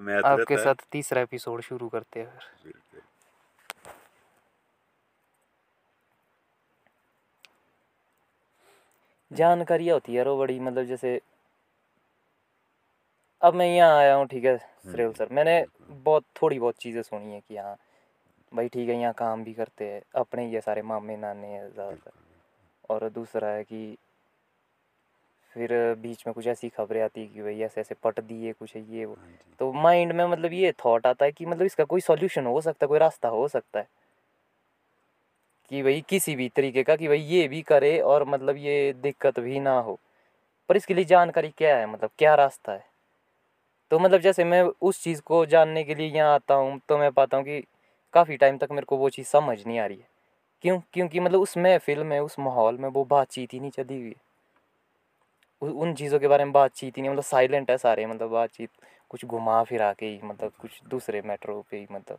मैं आपके साथ तीसरा एपिसोड शुरू करते हैं फिर। जानकारी होती है यार वो बड़ी मतलब जैसे अब मैं यहाँ आया हूँ ठीक है श्रेयल सर। मैंने बहुत थोड़ी बहुत चीज़ें सुनी है कि हाँ भाई ठीक है यहाँ काम भी करते हैं अपने ही ये सारे मामे नाने हैं ज़्यादातर। और दूसरा है कि फिर बीच में कुछ ऐसी खबरें आती है कि भाई ऐसे ऐसे पट दिए कुछ है ये वो। हाँ तो माइंड में मतलब ये थॉट आता है कि मतलब इसका कोई सॉल्यूशन हो सकता है कोई रास्ता हो सकता है। कि भाई किसी भी तरीके का कि भाई ये भी करे और मतलब ये दिक्कत भी ना हो। पर इसके लिए जानकारी क्या है? मतलब क्या रास्ता है? तो मतलब जैसे मैं उस चीज़ को जानने के लिए यहाँ आता हूँ तो मैं पाता हूँ कि काफ़ी टाइम तक मेरे को वो चीज़ समझ नहीं आ रही है। क्यों? क्योंकि मतलब उस महफिल में उस माहौल में वो बातचीत ही नहीं चली हुई है। उन चीज़ों के बारे में बातचीत ही नहीं मतलब साइलेंट है सारे मतलब बातचीत कुछ घुमा फिरा के ही मतलब कुछ दूसरे मैटरों पे ही मतलब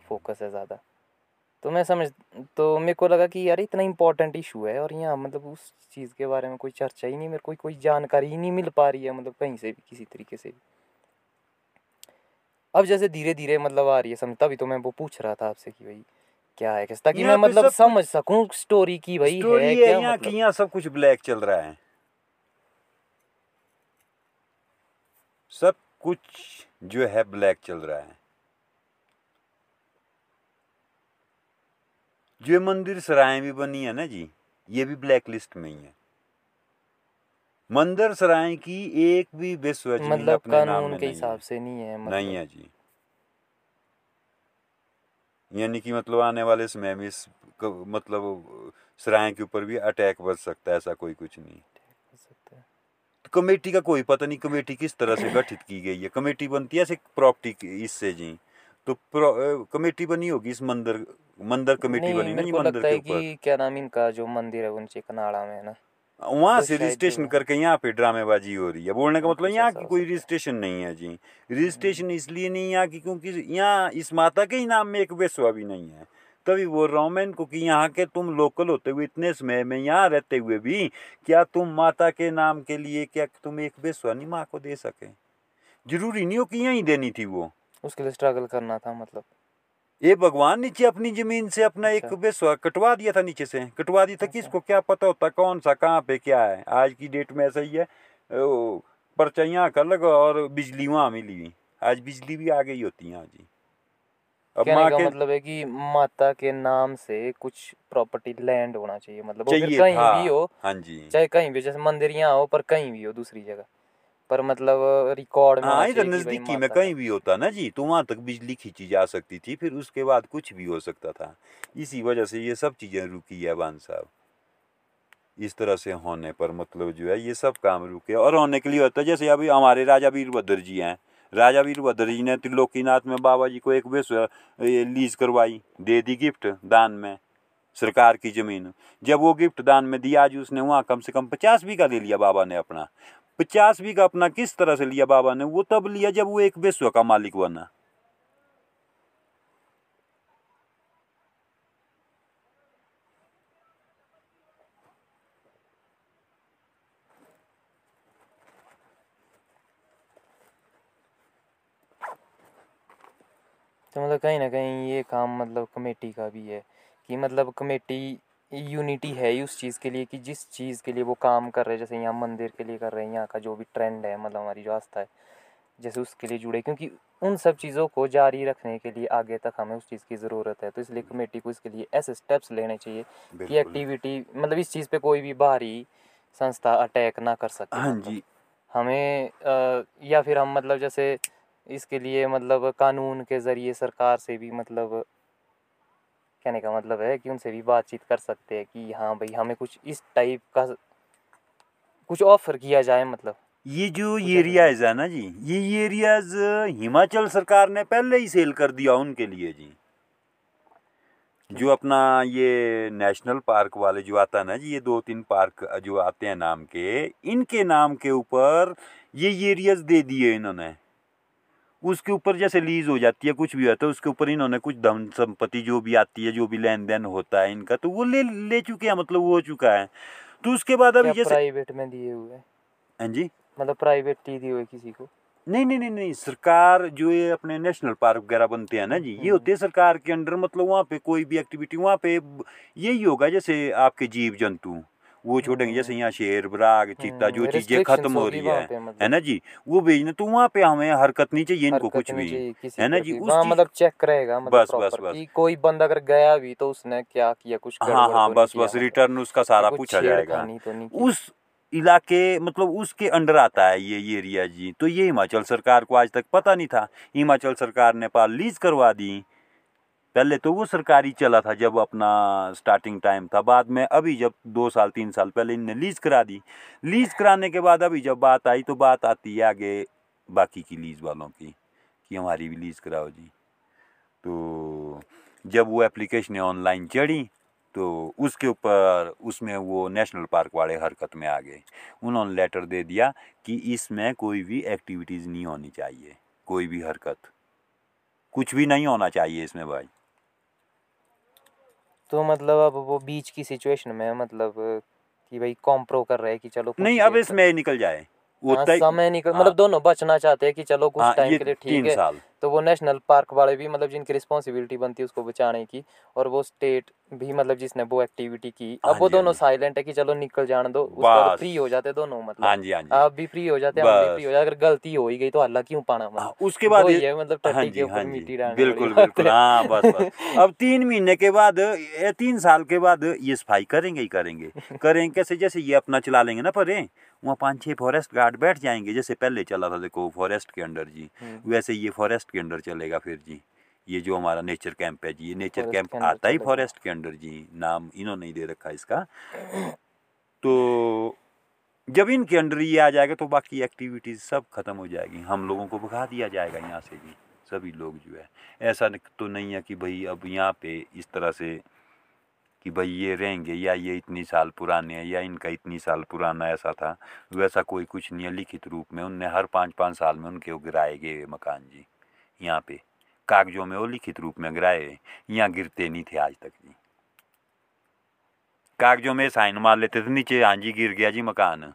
फोकस है ज़्यादा। तो मैं समझ तो मेरे को लगा कि यार इतना इम्पोर्टेंट इशू है और यहाँ मतलब उस चीज़ के बारे में कोई चर्चा ही नहीं मेरे को कोई जानकारी ही नहीं मिल पा रही है मतलब कहीं से भी किसी तरीके से भी। अब जैसे धीरे धीरे मतलब आ रही है समझ तभी तो मैं वो पूछ रहा था आपसे कि भाई क्या है कैसे? ताकि मैं मतलब समझ सकूँ स्टोरी की भाई है है क्या यहाँ मतलब? सब कुछ ब्लैक चल रहा है। सब कुछ जो है ब्लैक चल रहा है। जो मंदिर सराय भी बनी है ना जी ये भी ब्लैक लिस्ट में ही है। मंदिर सराय की एक भी विश्व मतलब अपने नाम में के हिसाब से नहीं है मतलब नहीं है जी। यानी कि मतलब आने वाले समय में इस मतलब सराय के ऊपर भी अटैक बच सकता है ऐसा कोई कुछ नहीं। कमेटी का कोई पता नहीं कमेटी किस तरह से गठित की गई है। कमेटी बनती है ऐसे प्रॉपर्टी इससे जी। तो कमेटी बनी होगी इस मंदिर मंदिर कमेटी बनी ना मंदिर के ऊपर? क्या नाम इनका जो मंदिर है नीचे कनाड़ा में ना? वहाँ तो से रजिस्ट्रेशन करके यहाँ पे ड्रामेबाजी हो रही है। बोलने का मतलब यहाँ की कोई रजिस्ट्रेशन नहीं है जी। रजिस्ट्रेशन इसलिए नहीं यहाँ की क्योंकि यहाँ इस माता के ही नाम में एक बेसवा भी नहीं है। तभी बोल रहा हूँ मैं इनको कि यहाँ के तुम लोकल होते हुए इतने समय में यहाँ रहते हुए भी क्या तुम माता के नाम के लिए क्या तुम एक बेसवा नहीं माँ को दे सके? ज़रूरी नहीं हो कि यहीं देनी थी वो। उसके लिए स्ट्रगल करना था मतलब। ये भगवान नीचे अपनी ज़मीन से अपना एक अच्छा। बेसवा कटवा दिया था नीचे से। कटवा दिया था अच्छा। किसको क्या पता होता कौन सा कहाँ पे क्या है। आज की डेट में ऐसा ही है। ओ, पर्चा यहाँ का लगा और बिजली वहाँ मिली। हुई आज बिजली भी आ गई होती है यहाँ जी अब कहने का मतलब है कि माता के नाम से कुछ प्रॉपर्टी लैंड होना चाहिए। मतलब चाहिए कहीं था भी हो हाँ जी। चाहे कहीं भी जैसे मंदिर यहाँ हो पर कहीं भी हो दूसरी जगह। पर मतलब रिकॉर्ड में हाँ इधर नजदीकी में कहीं भी होता ना जी तो वहाँ तक बिजली खींची जा सकती थी फिर उसके बाद कुछ भी हो सकता था। इसी वजह से ये सब चीज़ें रुकी है बान साहब। इस तरह से होने पर मतलब जो है ये सब काम रुके। और होने के लिए होता है जैसे अभी हमारे राजा वीरभद्र जी हैं राजा वीरभद्र जी ने त्रिलोकीनाथ में बाबा जी को एक विश्व लीज करवाई, दे दी गिफ्ट दान में, सरकार की ज़मीन। जब वो गिफ्ट दान में दिया, आज उसने वहाँ कम से कम पचास बीघा ले लिया बाबा ने अपना। पचास बीघा अपना किस तरह से लिया बाबा ने, वो तब लिया जब वो एक विश्व का मालिक बना। तो मतलब कहीं ना कहीं ये काम मतलब कमेटी का भी है कि मतलब कमेटी यूनिटी है ही उस चीज़ के लिए कि जिस चीज़ के लिए वो काम कर रहे हैं जैसे यहाँ मंदिर के लिए कर रहे हैं यहाँ का जो भी ट्रेंड है मतलब हमारी जो आस्था है जैसे उसके लिए जुड़े क्योंकि उन सब चीज़ों को जारी रखने के लिए आगे तक हमें उस चीज़ की ज़रूरत है तो इसलिए कमेटी को इसके लिए ऐसे स्टेप्स लेने चाहिए कि एक्टिविटी मतलब इस चीज़ पे कोई भी बाहरी संस्था अटैक ना कर सके हाँ मतलब। जी हमें या फिर हम मतलब जैसे इसके लिए मतलब कानून के ज़रिए सरकार से भी मतलब कहने का मतलब है कि उनसे भी बातचीत कर सकते हैं कि हाँ भाई हमें कुछ इस टाइप का कुछ ऑफ़र किया जाए मतलब। ये जो एरियाज़ है ना जी ये एरियाज़ हिमाचल सरकार ने पहले ही सेल कर दिया उनके लिए जी। जो अपना ये नेशनल पार्क वाले जो आता है ना जी ये दो तीन पार्क जो आते हैं नाम के इनके नाम के ऊपर ये एरियाज़ दे दिए इन्होंने। उसके ऊपर जैसे लीज हो जाती है कुछ भी होता है उसके ऊपर इन्होंने कुछ धन संपत्ति जो भी आती है जो भी लेन देन होता है इनका तो वो ले ले चुके हैं मतलब वो हो चुका है तो उसके बाद अभी जैसे प्राइवेट में दिए हुए हैं? हाँ जी मतलब प्राइवेट दिए हुए किसी को नहीं नहीं नहीं नहीं सरकार जो ये अपने नेशनल पार्क वगैरह बनते हैं ना जी ये हम्म। होते हैं सरकार के अंडर मतलब वहाँ पे कोई भी एक्टिविटी वहाँ पे यही होगा जैसे आपके जीव जंतु वो छोड़ेंगे जैसे यहाँ शेर बराग चीता जो हम्म, चीज़ें खत्म हो रही है पे है मतलब ना जी? वो भेजना तो वहाँ पे हमें हरकत नहीं चाहिए इनको कुछ भी है ना जी? उस मतलब चेक रहेगा मतलब बस, बस, बस। कोई बंदा अगर गया भी तो उसने क्या किया कुछ हाँ हाँ तो बस बस मतलब। रिटर्न उसका सारा पूछा जाएगा। तो। उस इलाके मतलब उसके अंडर आता है ये ये एरिया जी। तो ये हिमाचल सरकार को आज तक पता नहीं था। हिमाचल सरकार ने पाल लीज करवा दी पहले तो वो सरकारी चला था जब अपना स्टार्टिंग टाइम था। बाद में अभी जब दो साल, तीन साल पहले इनने लीज करा दी। लीज कराने के बाद अभी जब बात आई तो बात आती है आगे बाकी की लीज वालों की कि हमारी भी लीज कराओ जी। तो जब वो एप्लीकेशन ऑनलाइन चढ़ी तो उसके ऊपर उसमें वो नेशनल पार्क वाले हरकत में आ गए। उन्होंने लेटर दे दिया कि इसमें कोई भी एक्टिविटीज़ नहीं होनी चाहिए, कोई भी हरकत। कुछ भी नहीं होना चाहिए इसमें भाई। तो मतलब अब वो बीच की सिचुएशन में मतलब कि भाई कॉम्प्रो कर रहे हैं कि चलो नहीं अब इसमें निकल जाए। वो हाँ, समय निकल हाँ। मतलब दोनों बचना चाहते हैं कि चलो कुछ हाँ टाइम के लिए ठीक है। तो वो नेशनल पार्क वाले भी मतलब जिनकी रिस्पॉन्सिबिलिटी बनती है उसको बचाने की और वो स्टेट भी मतलब जिसने वो एक्टिविटी की। हाँ अब वो हाँ दोनों साइलेंट है कि चलो निकल जाने दो उसके फ्री हो जाते दोनों मतलब। हाँ जी हाँ जी। आप भी फ्री हो जाते हैं हम भी फ्री हो जाते अगर गलती हो ही गई तो हल्ला क्यों पाना मतलब? हाँ, उसके बाद ये- मतलब हाँ टट्टी के ऊपर हाँ मिट्टी जी बिल्कुल बिल्कुल। हाँ। बस अब तीन महीने के बाद तीन साल के बाद ये सफ़ाई करेंगे ही करेंगे। करेंगे कैसे? जैसे ये अपना चला लेंगे ना परे वहाँ पाँच छः फॉरेस्ट गार्ड बैठ जाएँगे। जैसे पहले चला था देखो फॉरेस्ट के अंडर जी। हम्म। वैसे ये फॉरेस्ट के अंडर चलेगा फिर जी। ये जो हमारा नेचर कैंप है जी ये नेचर कैंप आता ही फॉरेस्ट के अंडर जी। नाम इन्होंने ही दे रखा इसका। तो जब इनके अंडर ये आ जाएगा तो बाकी एक्टिविटीज़ सब खत्म हो जाएगी। हम लोगों को भगा दिया जाएगा यहाँ से भी सभी लोग जो है। ऐसा तो नहीं है कि भाई अब यहाँ पे इस तरह से कि भाई ये रहेंगे या ये इतनी साल पुराने हैं या इनका इतनी साल पुराना ऐसा था, वैसा कोई कुछ नहीं है लिखित रूप में। उनने हर पाँच पाँच साल में उनके गिराए गए मकान जी, यहाँ पे। कागजों में वो लिखित रूप में गिराए, यहाँ गिरते नहीं थे आज तक जी। कागजों में साइन मार लेते थे, नीचे हाँ जी गिर गया जी मकान।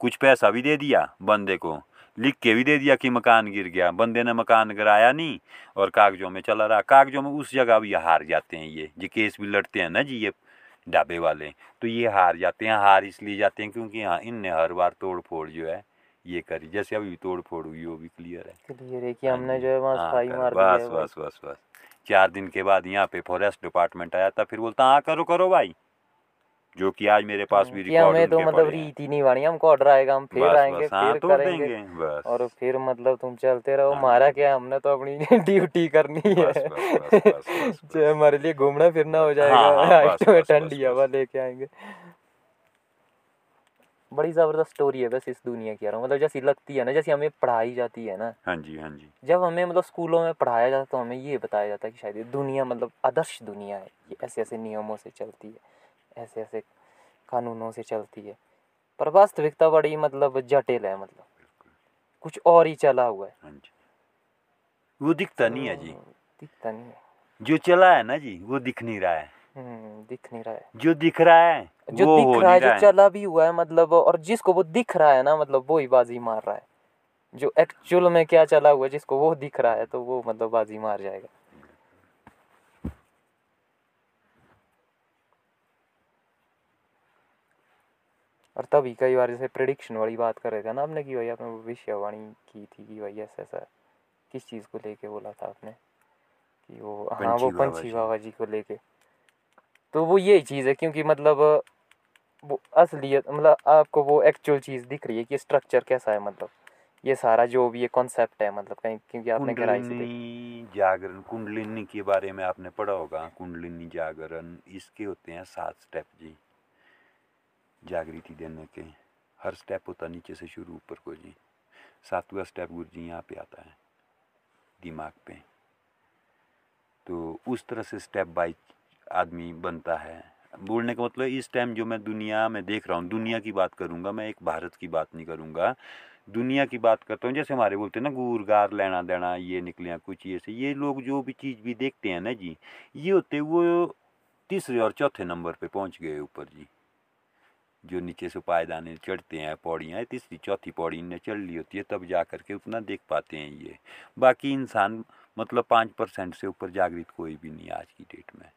कुछ पैसा भी दे दिया बंदे को। लिख के भी दे दिया कि मकान गिर गया। बंदे ने मकान गिराया नहीं और कागजों में चला रहा। कागजों में उस जगह भी हार जाते हैं ये जो केस भी लड़ते हैं ना जी ये ढाबे वाले। तो ये हार जाते हैं हार इसलिए जाते हैं क्योंकि हाँ इनने हर बार तोड़ फोड़ जो है ये करी। जैसे अभी तोड़ फोड़ हुई वो भी क्लियर है। क्लियर है कि हमने जो है वहाँ हाँ, सफ़ाई मार बस बस बस बस। चार दिन के बाद यहाँ पे फॉरेस्ट डिपार्टमेंट आया था फिर बोलता हाँ करो करो भाई। जो कि आज मेरे पास भी रिकॉर्ड हमें तो मतलब पड़े हैं। रीति नहीं बानी हमको ऑर्डर आएगा हम फिर बस आएँगे बस हाँ फिर तोड़ करेंगे। बस। और फिर मतलब तुम चलते रहो हाँ। हमारा क्या हमने तो अपनी ड्यूटी करनी है। जो हमारे लिए घूमना फिरना हो जाएगा हाँ, हाँ, बस, ठंडी हवा लेके आएँगे। बड़ी ज़बरदस्त स्टोरी है बस इस दुनिया की यार मतलब जैसी लगती है ना जैसी हमें पढ़ाई जाती है ना। हाँ जी हाँ जी। जब हमें मतलब स्कूलों में पढ़ाया जाता है तो हमें ये बताया जाता है कि शायद ये दुनिया मतलब आदर्श दुनिया है ये ऐसे ऐसे नियमों से चलती है। ऐसे ऐसे कानूनों से चलती है। पर वास्तविकता बड़ी मतलब जटिल है मतलब। कुछ और ही चला हुआ है। हाँ वो दिखता नहीं है जी। हम्म, दिखता नहीं है। जो चला है ना जी वो दिख नहीं रहा है। हम्म, दिख नहीं रहा है। जो दिख रहा है जो वो दिख रहा है जो चला भी हुआ है मतलब और जिसको वो दिख रहा है ना मतलब वो ही बाजी मार रहा है। जो एक्चुअल में क्या चला हुआ है जिसको वो दिख रहा है तो वो मतलब बाजी मार जाएगा। और तभी कई बार जैसे प्रिडिक्शन वाली बात कर रहे थे ना आपने कि भाई आपने भविष्यवाणी की थी कि भाई ऐसा ऐसा किस चीज़ को लेके बोला था आपने? कि वो हाँ वो पंछी बाबा जी। को लेके। तो वो यही चीज़ है क्योंकि मतलब वो असलियत मतलब आपको वो एक्चुअल चीज़ दिख रही है कि स्ट्रक्चर कैसा है मतलब। ये सारा जो भी ये कॉन्सेप्ट है मतलब कहीं क्योंकि आपने गहराई से जागरण कुंडलिनी के बारे में आपने पढ़ा होगा कुंडलिनी जागरण इसके होते हैं सात स्टेप जी। जागृति देने के। हर स्टेप होता नीचे से शुरू, ऊपर को जी। सातवां स्टेप गुरु जी यहाँ पे आता है, दिमाग पे। तो उस तरह से स्टेप बाई आदमी बनता है। बोलने का मतलब इस टाइम जो मैं दुनिया में देख रहा हूँ, दुनिया की बात करूँगा, मैं एक भारत की बात नहीं करूँगा। दुनिया की बात करता हूँ, जैसे हमारे बोलते हैं ना, गुर, गार, लेना देना, ये निकले कुछ ये से। ये लोग जो भी चीज़ भी देखते हैं ना जी, ये होते वो तीसरे और चौथे नंबर पे पहुँच गए ऊपर जी। जो नीचे से पायदाने चढ़ते हैं, पौड़ियाँ तीसरी चौथी पौड़ी इनने चढ़ ली होती है, तब जा करके उतना देख पाते हैं ये। बाकी इंसान मतलब पाँच परसेंट से ऊपर जागृत कोई भी नहीं आज की डेट में।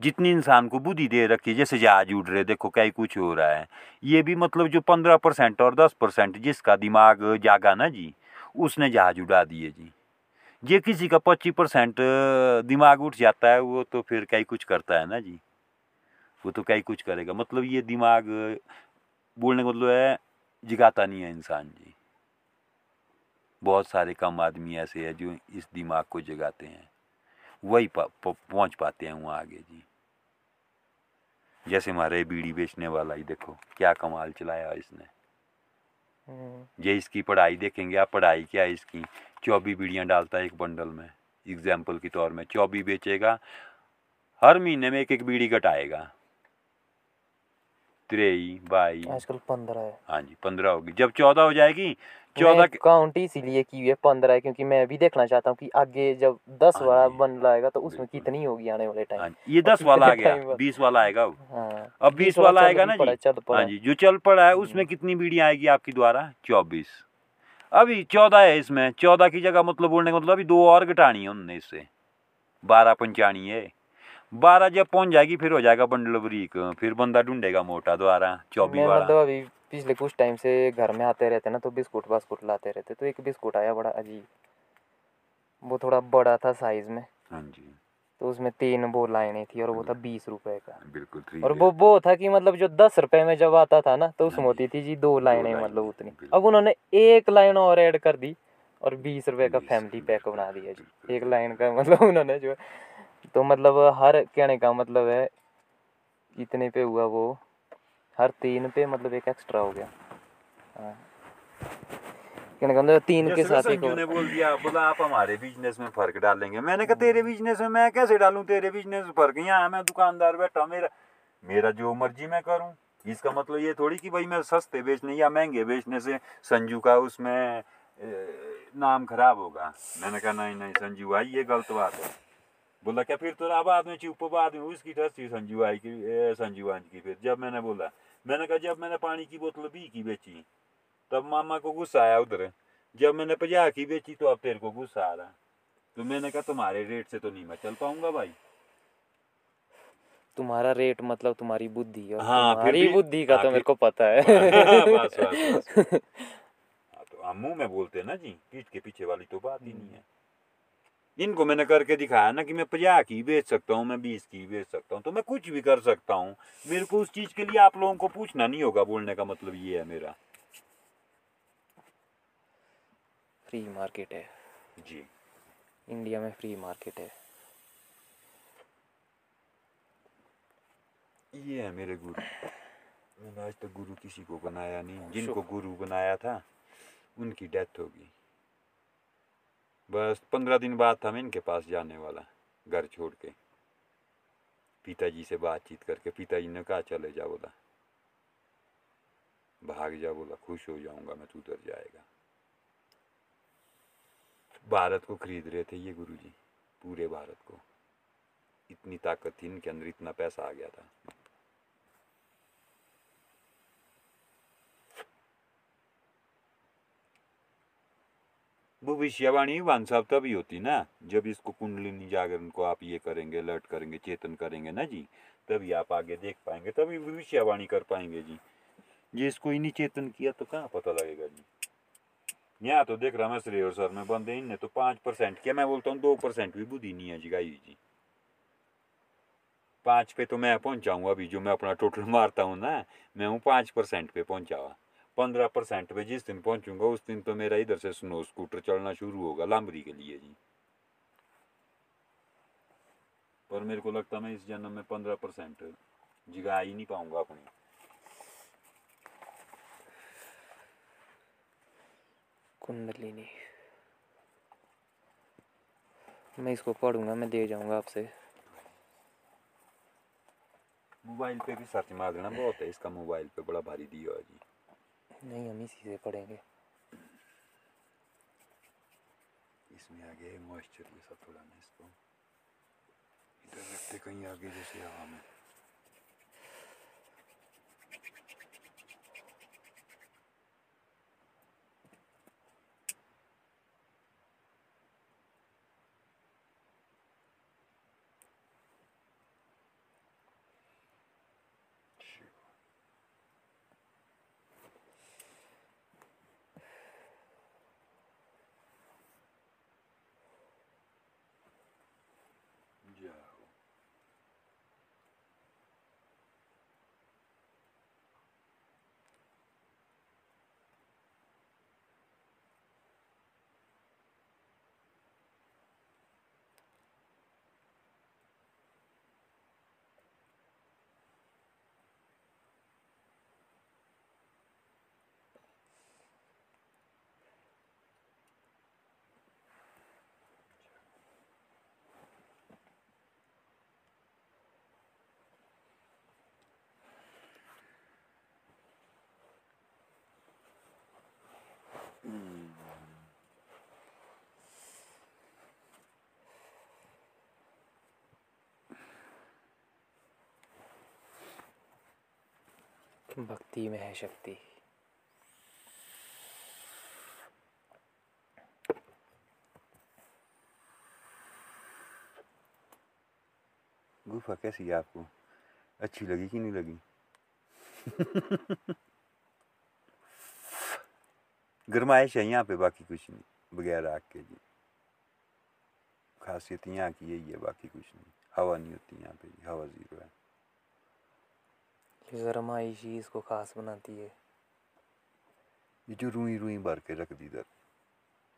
जितनी इंसान को बुद्धि दे रखी है, जैसे जहाज़ उड़ रहे देखो कहीं कुछ हो रहा है। ये भी मतलब जो पंद्रह परसेंट और दस परसेंट जिसका दिमाग जागा ना जी, उसने जहाज़ उड़ा दिए जी। ये किसी का पच्चीस परसेंट दिमाग उठ जाता है, वो तो फिर कहीं कुछ करता है ना जी। वो तो कहीं कुछ करेगा। मतलब ये दिमाग बोलने का मतलब है जगाता नहीं है इंसान जी। बहुत सारे कम आदमी ऐसे हैं जो इस दिमाग को जगाते हैं। वही पहुँच पाते हैं वहाँ आगे जी। जैसे हमारे बीड़ी बेचने वाला ही देखो क्या कमाल चलाया इसने। हम्म, ये इसकी पढ़ाई देखेंगे आप पढ़ाई क्या है इसकी? चौबीस बीड़ियाँ डालता है एक बंडल में। एग्ज़ाम्पल के तौर में चौबीस बेचेगा हर महीने में एक एक बीड़ी घटाएगा। त्रेई बाई। आजकल पंद्रह है। हाँ जी पंद्रह होगी। जब चौदह हो जाएगी चौदह मैं काउंट इसीलिए की हुई है पंद्रह है क्योंकि मैं भी देखना चाहता हूँ कि आगे जब दस हाँ वाला बन लाएगा तो उसमें कितनी होगी आने वाले हाँ टाइम ये दस वाला आ गया बीस वाला आएगा अब हाँ अब बीस वाला आएगा ना जी? चल पड़ा। हाँ जी जो चल पड़ा है उसमें हम्म। कितनी बीड़ी आएगी आपकी द्वारा? चौबीस। अभी चौदह है इसमें चौदह की जगह मतलब बोलने का मतलब अभी दो और घटानी है उनने इससे बारह पंचानी है। बारह जब पहुँच जाएगी फिर हो जाएगा बंडल बरीक। फिर बंदा ढूंढेगा मोटा द्वारा चौबीस वाला। मतलब अभी पिछले कुछ टाइम से घर में आते रहते ना तो बिस्कुट बास्कुट लाते रहते तो एक बिस्कुट आया बड़ा अजीब। वो थोड़ा बड़ा था साइज़ में। हाँ जी। तो उसमें तीन वो लाइनें थी और वो था बीस रुपए का। बिल्कुल और वो वो था कि मतलब जो दस रुपए में जब आता था ना तो उसमें हाँ होती थी जी दो लाइनें लाइनें, मतलब उतनी। अब उन्होंने एक लाइन और ऐड कर दी और बीस रुपए का फैमिली पैक बना दिया जी। एक लाइन का मतलब उन्होंने जो तो मतलब हर कहने का मतलब है कितने पे हुआ वो हर तीन पे मतलब एक एक्स्ट्रा हो गया। हाँ। कहने का मतलब तीन के साथ एक ने बोल दिया बोला आप हमारे बिज़नेस में फ़र्क डालेंगे। मैंने कहा तेरे बिज़नेस में मैं कैसे डालूं? तेरे बिज़नेस में फ़र्क? यहाँ मैं दुकानदार बैठा मेरा मेरा जो मर्ज़ी मैं करूँ। इसका मतलब ये थोड़ी कि भाई मैं सस्ते बेचने या महँगे बेचने से संजू का उसमें नाम खराब होगा। मैंने कहा नहीं नहीं संजू भाई ये गलत बात है। बोला क्या फिर तो बाद में चुप बाद में उसकी ठस्सी संजू आई की संजू आंज की फिर? जब मैंने बोला मैंने कहा जब मैंने पानी की बोतल बी की बेची तब मामा को गुस्सा आया उधर। जब मैंने पचास की बेची तो अब तेरे को गुस्सा आ रहा तो मैंने कहा तुम्हारे रेट से तो नहीं मैं चल पाऊँगा भाई। तुम्हारा रेट मतलब तुम्हारी बुद्धि और हाँ, तुम्हारी बुद्धि का हाँ, तो मेरे को पता है। बस बस बस। तो मुँह में बोलते हैं ना जी पीठ के पीछे वाली तो बात ही नहीं है। इनको मैंने करके दिखाया ना कि मैं पचास की बेच सकता हूँ मैं बीस की बेच सकता हूँ तो मैं कुछ भी कर सकता हूँ। मेरे को उस चीज़ के लिए आप लोगों को पूछना नहीं होगा बोलने का मतलब ये है मेरा। फ्री मार्केट है। जी। इंडिया में फ्री मार्केट है। ये है मेरे गुरु। मैंने आज तक गुरु किसी को बनाया नहीं। जिनको गुरु बनाया था उनकी डेथ होगी। बस पंद्रह दिन बाद था मैं इनके पास जाने वाला, घर छोड़ के। पिताजी से बातचीत करके पिताजी ने कहा, चले जा बोला। भाग जा बोला, खुश हो जाऊँगा मैं, तू उधर जाएगा। भारत को खरीद रहे थे ये गुरुजी, पूरे भारत को। इतनी ताकत थी इनके अंदर, इतना पैसा आ गया था। भविष्यवाणी भान साहब तभी होती ना, जब इसको कुंडलिनी जागरण को आप ये करेंगे, अलर्ट करेंगे, चेतन करेंगे ना जी, तभी आप आगे देख पाएँगे, तभी भविष्यवाणी कर पाएँगे जी। ये इसको ही नहीं चेतन किया तो कहाँ पता लगेगा जी? यहाँ तो देख रहा मैं श्रेय सर में बंदे इनने तो पाँच परसेंट किया, मैं बोलता हूँ दो परसेंट भी बुद्धि नहीं है जी गाई जी। पाँच पे तो मैं पहुंचाऊँगा अभी जो मैं अपना टोटल मारता हूँ ना, मैं हूँ पाँच परसेंट पे पहुँचा हुआ पंद्रह परसेंट पे जिस दिन पहुंचूँगा उस दिन तो मेरा इधर से स्नो स्कूटर चलना शुरू होगा लामरी के लिए जी। पर मेरे को लगता मैं इस जन्म में पंद्रह परसेंट जगह ही नहीं पाऊँगा अपनी। कुंडलिनी मैं इसको पढ़ूँगा मैं दे जाऊँगा आपसे। मोबाइल पे भी सर्च मार देना बहुत है इसका मोबाइल पे बड़ा भारी दिया है जी। नहीं, हम इसी से पढ़ेंगे। इसमें आगे मॉइस्चर जैसा थोड़ा ना इसको, इधर रखते कहीं आगे जैसे हवा में। भक्ति में है शक्ति। गुफा कैसी है आपको? अच्छी लगी कि नहीं लगी? गरमाइश है यहाँ पे बाकी कुछ नहीं बगैर आग के जी। खासियत यहाँ की यही है बाकी कुछ नहीं। हवा नहीं होती यहाँ पे जी हवा ज़ीरो है। ये गरमाइश ही इसको खास बनाती है। ये जो रुई रुई भर के रख दी इधर।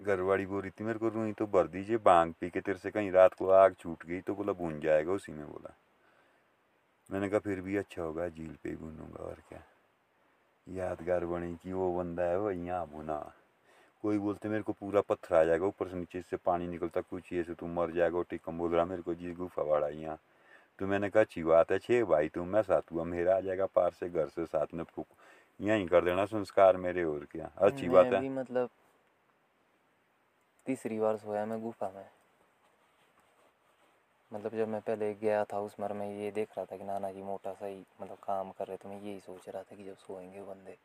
घर वाली बोल रही थी मेरे को रुई तो भर दीजिए बांग पी के तेरे से कहीं रात को आग छूट गई तो बोला भून जाएगा उसी में बोला। मैंने कहा फिर भी अच्छा होगा झील पे ही भूनूँगा और क्या। यादगार बनी कि वो बंदा है वो यहाँ भुना कोई बोलते मेरे को पूरा पत्थर आ जाएगा ऊपर से नीचे से पानी निकलता कुछ ये से तुम मर जाएगा टिकम बोल रहा मेरे को जी गुफा वाड़ा यहाँ। तो मैंने कहा अच्छी बात है छः भाई तुम मैं साथ हुआ मेरा आ जाएगा पार से घर से साथ में फूक यहीं कर देना संस्कार मेरे और क्या। अच्छी बात है। मतलब तीसरी बार सोया मैं गुफा में। मतलब जब मैं पहले गया था उस मर में ये देख रहा था कि नाना जी मोटा सा ही मतलब काम कर रहे तो मैं यही सोच रहा था कि जब सोएँगे बंदे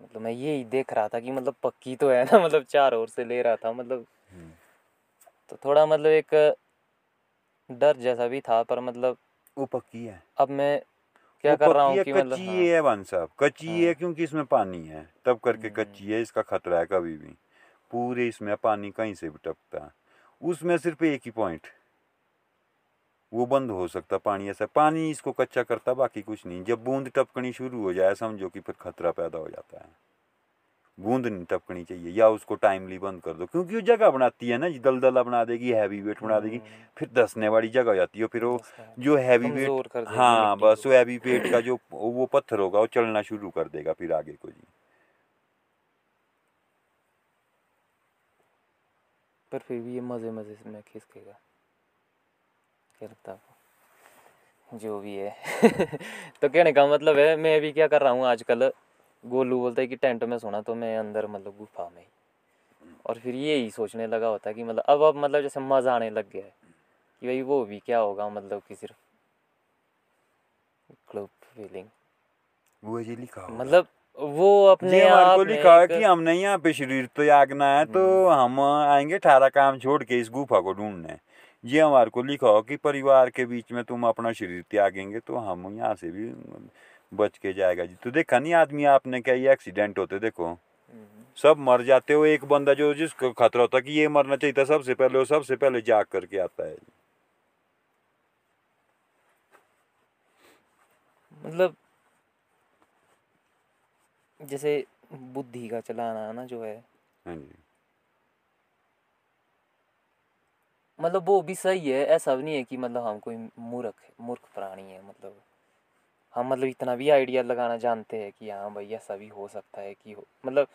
मतलब मैं यही देख रहा था कि मतलब पक्की तो है ना मतलब चार ओर से ले रहा था मतलब हम्म। तो थोड़ा मतलब एक डर जैसा भी था पर मतलब वो पक्की है अब मैं क्या कर रहा हूँ है, कि मतलब कच्ची हाँ, है भान साहब कच्ची हाँ। है क्योंकि इसमें पानी है तब करके हम्म। कच्ची है इसका खतरा है कभी भी पूरे इसमें पानी कहीं से भी टपकता है उसमें सिर्फ़ एक ही पॉइंट वो बंद हो सकता पानी ऐसा। पानी इसको कच्चा करता बाकी कुछ नहीं। जब बूंद टपकनी शुरू हो जाए समझो कि फिर खतरा पैदा हो जाता है। बूंद नहीं टपकनी चाहिए या उसको टाइमली बंद कर दो क्योंकि वो जगह बनाती है ना दलदला बना देगी हैवी वेट बना देगी हम्म, फिर धसने वाली जगह हो जाती है फिर वो जो हैवी वेट हाँ बस वो हैवी वेट का जो वो पत्थर होगा वो चलना शुरू कर देगा फिर आगे को जी। पर फिर भी ये मज़े मज़े से मैं खिसकेगा। लगता जो भी है। तो कहने का मतलब है मैं भी क्या कर रहा हूँ आजकल गोलू बोलता है कि टेंट में सोना तो मैं अंदर मतलब गुफा में ही। और फिर यही सोचने लगा होता है कि मतलब अब अब मतलब जैसे मज़ा आने लग गया है कि भाई वो भी क्या होगा मतलब कि सिर्फ़ क्लब फीलिंग वो ये लिखा मतलब वो अपने आप को लिखा है कि हमने यहाँ पे शरीर तो यागना है तो हम आएँगे ठारा काम छोड़ के इस गुफा को ढूँढने। ये हमारे को लिखा हो कि परिवार के बीच में तुम अपना शरीर त्यागेंगे तो हम यहाँ से भी बच के जाएगा जी। तो देखा नहीं आदमी आपने क्या ये एक्सीडेंट होते देखो। हम्म, सब मर जाते हो एक बंदा जो जिसको खतरा होता कि ये मरना चाहिए था सबसे पहले वो सबसे पहले जाग करके आता है। मतलब जैसे बुद्धि का चलाना ना जो है। हाँ जी। मतलब वो भी सही है, ऐसा भी नहीं है कि मतलब हम कोई मूर्ख मूर्ख प्राणी है मतलब हम मतलब इतना भी आइडिया लगाना जानते हैं कि हाँ भाई ऐसा भी हो सकता है कि हो मतलब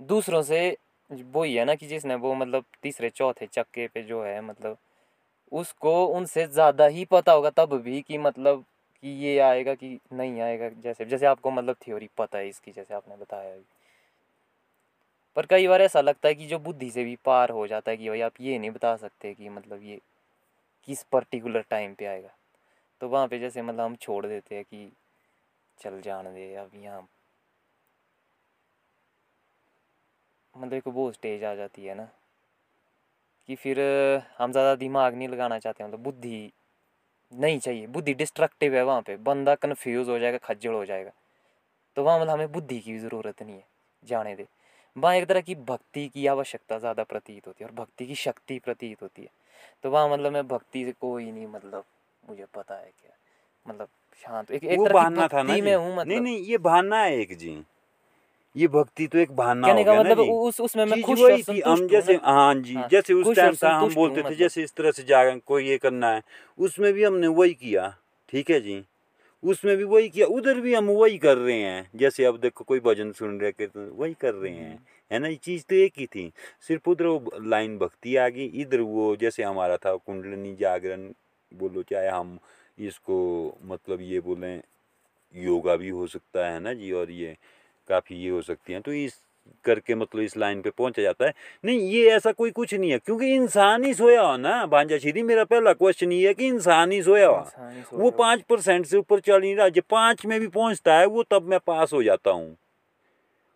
दूसरों से वो ही है ना कि जिसने वो मतलब तीसरे, चौथे चक्के पे जो है मतलब उसको उनसे ज़्यादा ही पता होगा तब भी कि मतलब कि ये आएगा कि नहीं आएगा, जैसे जैसे आपको मतलब थ्योरी पता है इसकी, जैसे आपने बताया पर कई बार ऐसा लगता है कि जो बुद्धि से भी पार हो जाता है कि भाई आप ये नहीं बता सकते कि मतलब ये किस पर्टिकुलर टाइम पे आएगा। तो वहाँ पे जैसे मतलब हम छोड़ देते हैं कि चल जान दे, अब यहाँ मतलब एक वो स्टेज आ जाती है ना कि फिर हम ज़्यादा दिमाग नहीं लगाना चाहते मतलब बुद्धि नहीं चाहिए, बुद्धि डिस्ट्रक्टिव है वहाँ पे, बंदा कन्फ्यूज़ हो जाएगा, खज्जल हो जाएगा। तो वहाँ मतलब हमें बुद्धि की ज़रूरत नहीं है जाने दे। वहाँ एक तरह की भक्ति की आवश्यकता ज़्यादा प्रतीत होती है और भक्ति की शक्ति प्रतीत होती है। तो वहाँ मतलब मैं भक्ति से कोई नहीं मतलब मुझे पता है क्या मतलब शांत एक एक तरह की था ना में हूँ मतलब। नहीं नहीं ये बहाना है एक जी। ये भक्ति तो एक बहाना कहने हो का मतलब उस उसमें मैं खुश वही थी हम जैसे हाँ जी हाँ, जैसे उस टाइम था हम बोलते थे मतलब। जैसे इस तरह से जागर कोई ये करना है उसमें भी हमने वही किया ठीक है जी। उसमें भी वही किया, उधर भी हम वही कर रहे हैं। जैसे अब देखो कोई भजन सुन रहे के तो वही कर रहे हैं, है ना? ये चीज़ तो एक ही थी। सिर्फ़ उधर वो लाइन भक्ति आ गई, इधर वो जैसे हमारा था कुंडलनी जागरण, बोलो चाहे हम इसको मतलब ये बोलें, योगा भी हो सकता है ना जी? और ये काफ़ी ये हो सकती हैं। तो इस करके मतलब इस लाइन पे पहुँचा जाता है। नहीं ये ऐसा कोई कुछ नहीं है क्योंकि इंसान ही सोया हो ना भांजा श्री मेरा पहला क्वेश्चन ये है कि इंसान ही सोया हो। वो पाँच परसेंट से ऊपर चल नहीं रहा जब पाँच में भी पहुँचता है वो तब मैं पास हो जाता हूँ।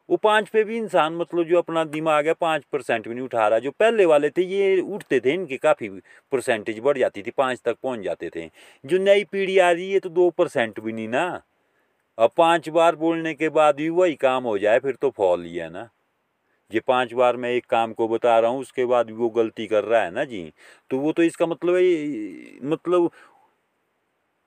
वो पाँच पे भी इंसान मतलब जो अपना दिमाग है पाँच परसेंट भी नहीं उठा रहा। जो पहले वाले थे ये उठते थे इनकी काफ़ी परसेंटेज बढ़ जाती थी पाँच तक पहुँच जाते थे। जो नई पीढ़ी आ रही है तो दो परसेंट भी नहीं ना। अब पाँच बार बोलने के बाद भी वही काम हो जाए फिर तो फॉल ही है ना ये पाँच बार मैं एक काम को बता रहा हूँ उसके बाद भी वो गलती कर रहा है ना जी तो वो तो इसका मतलब है मतलब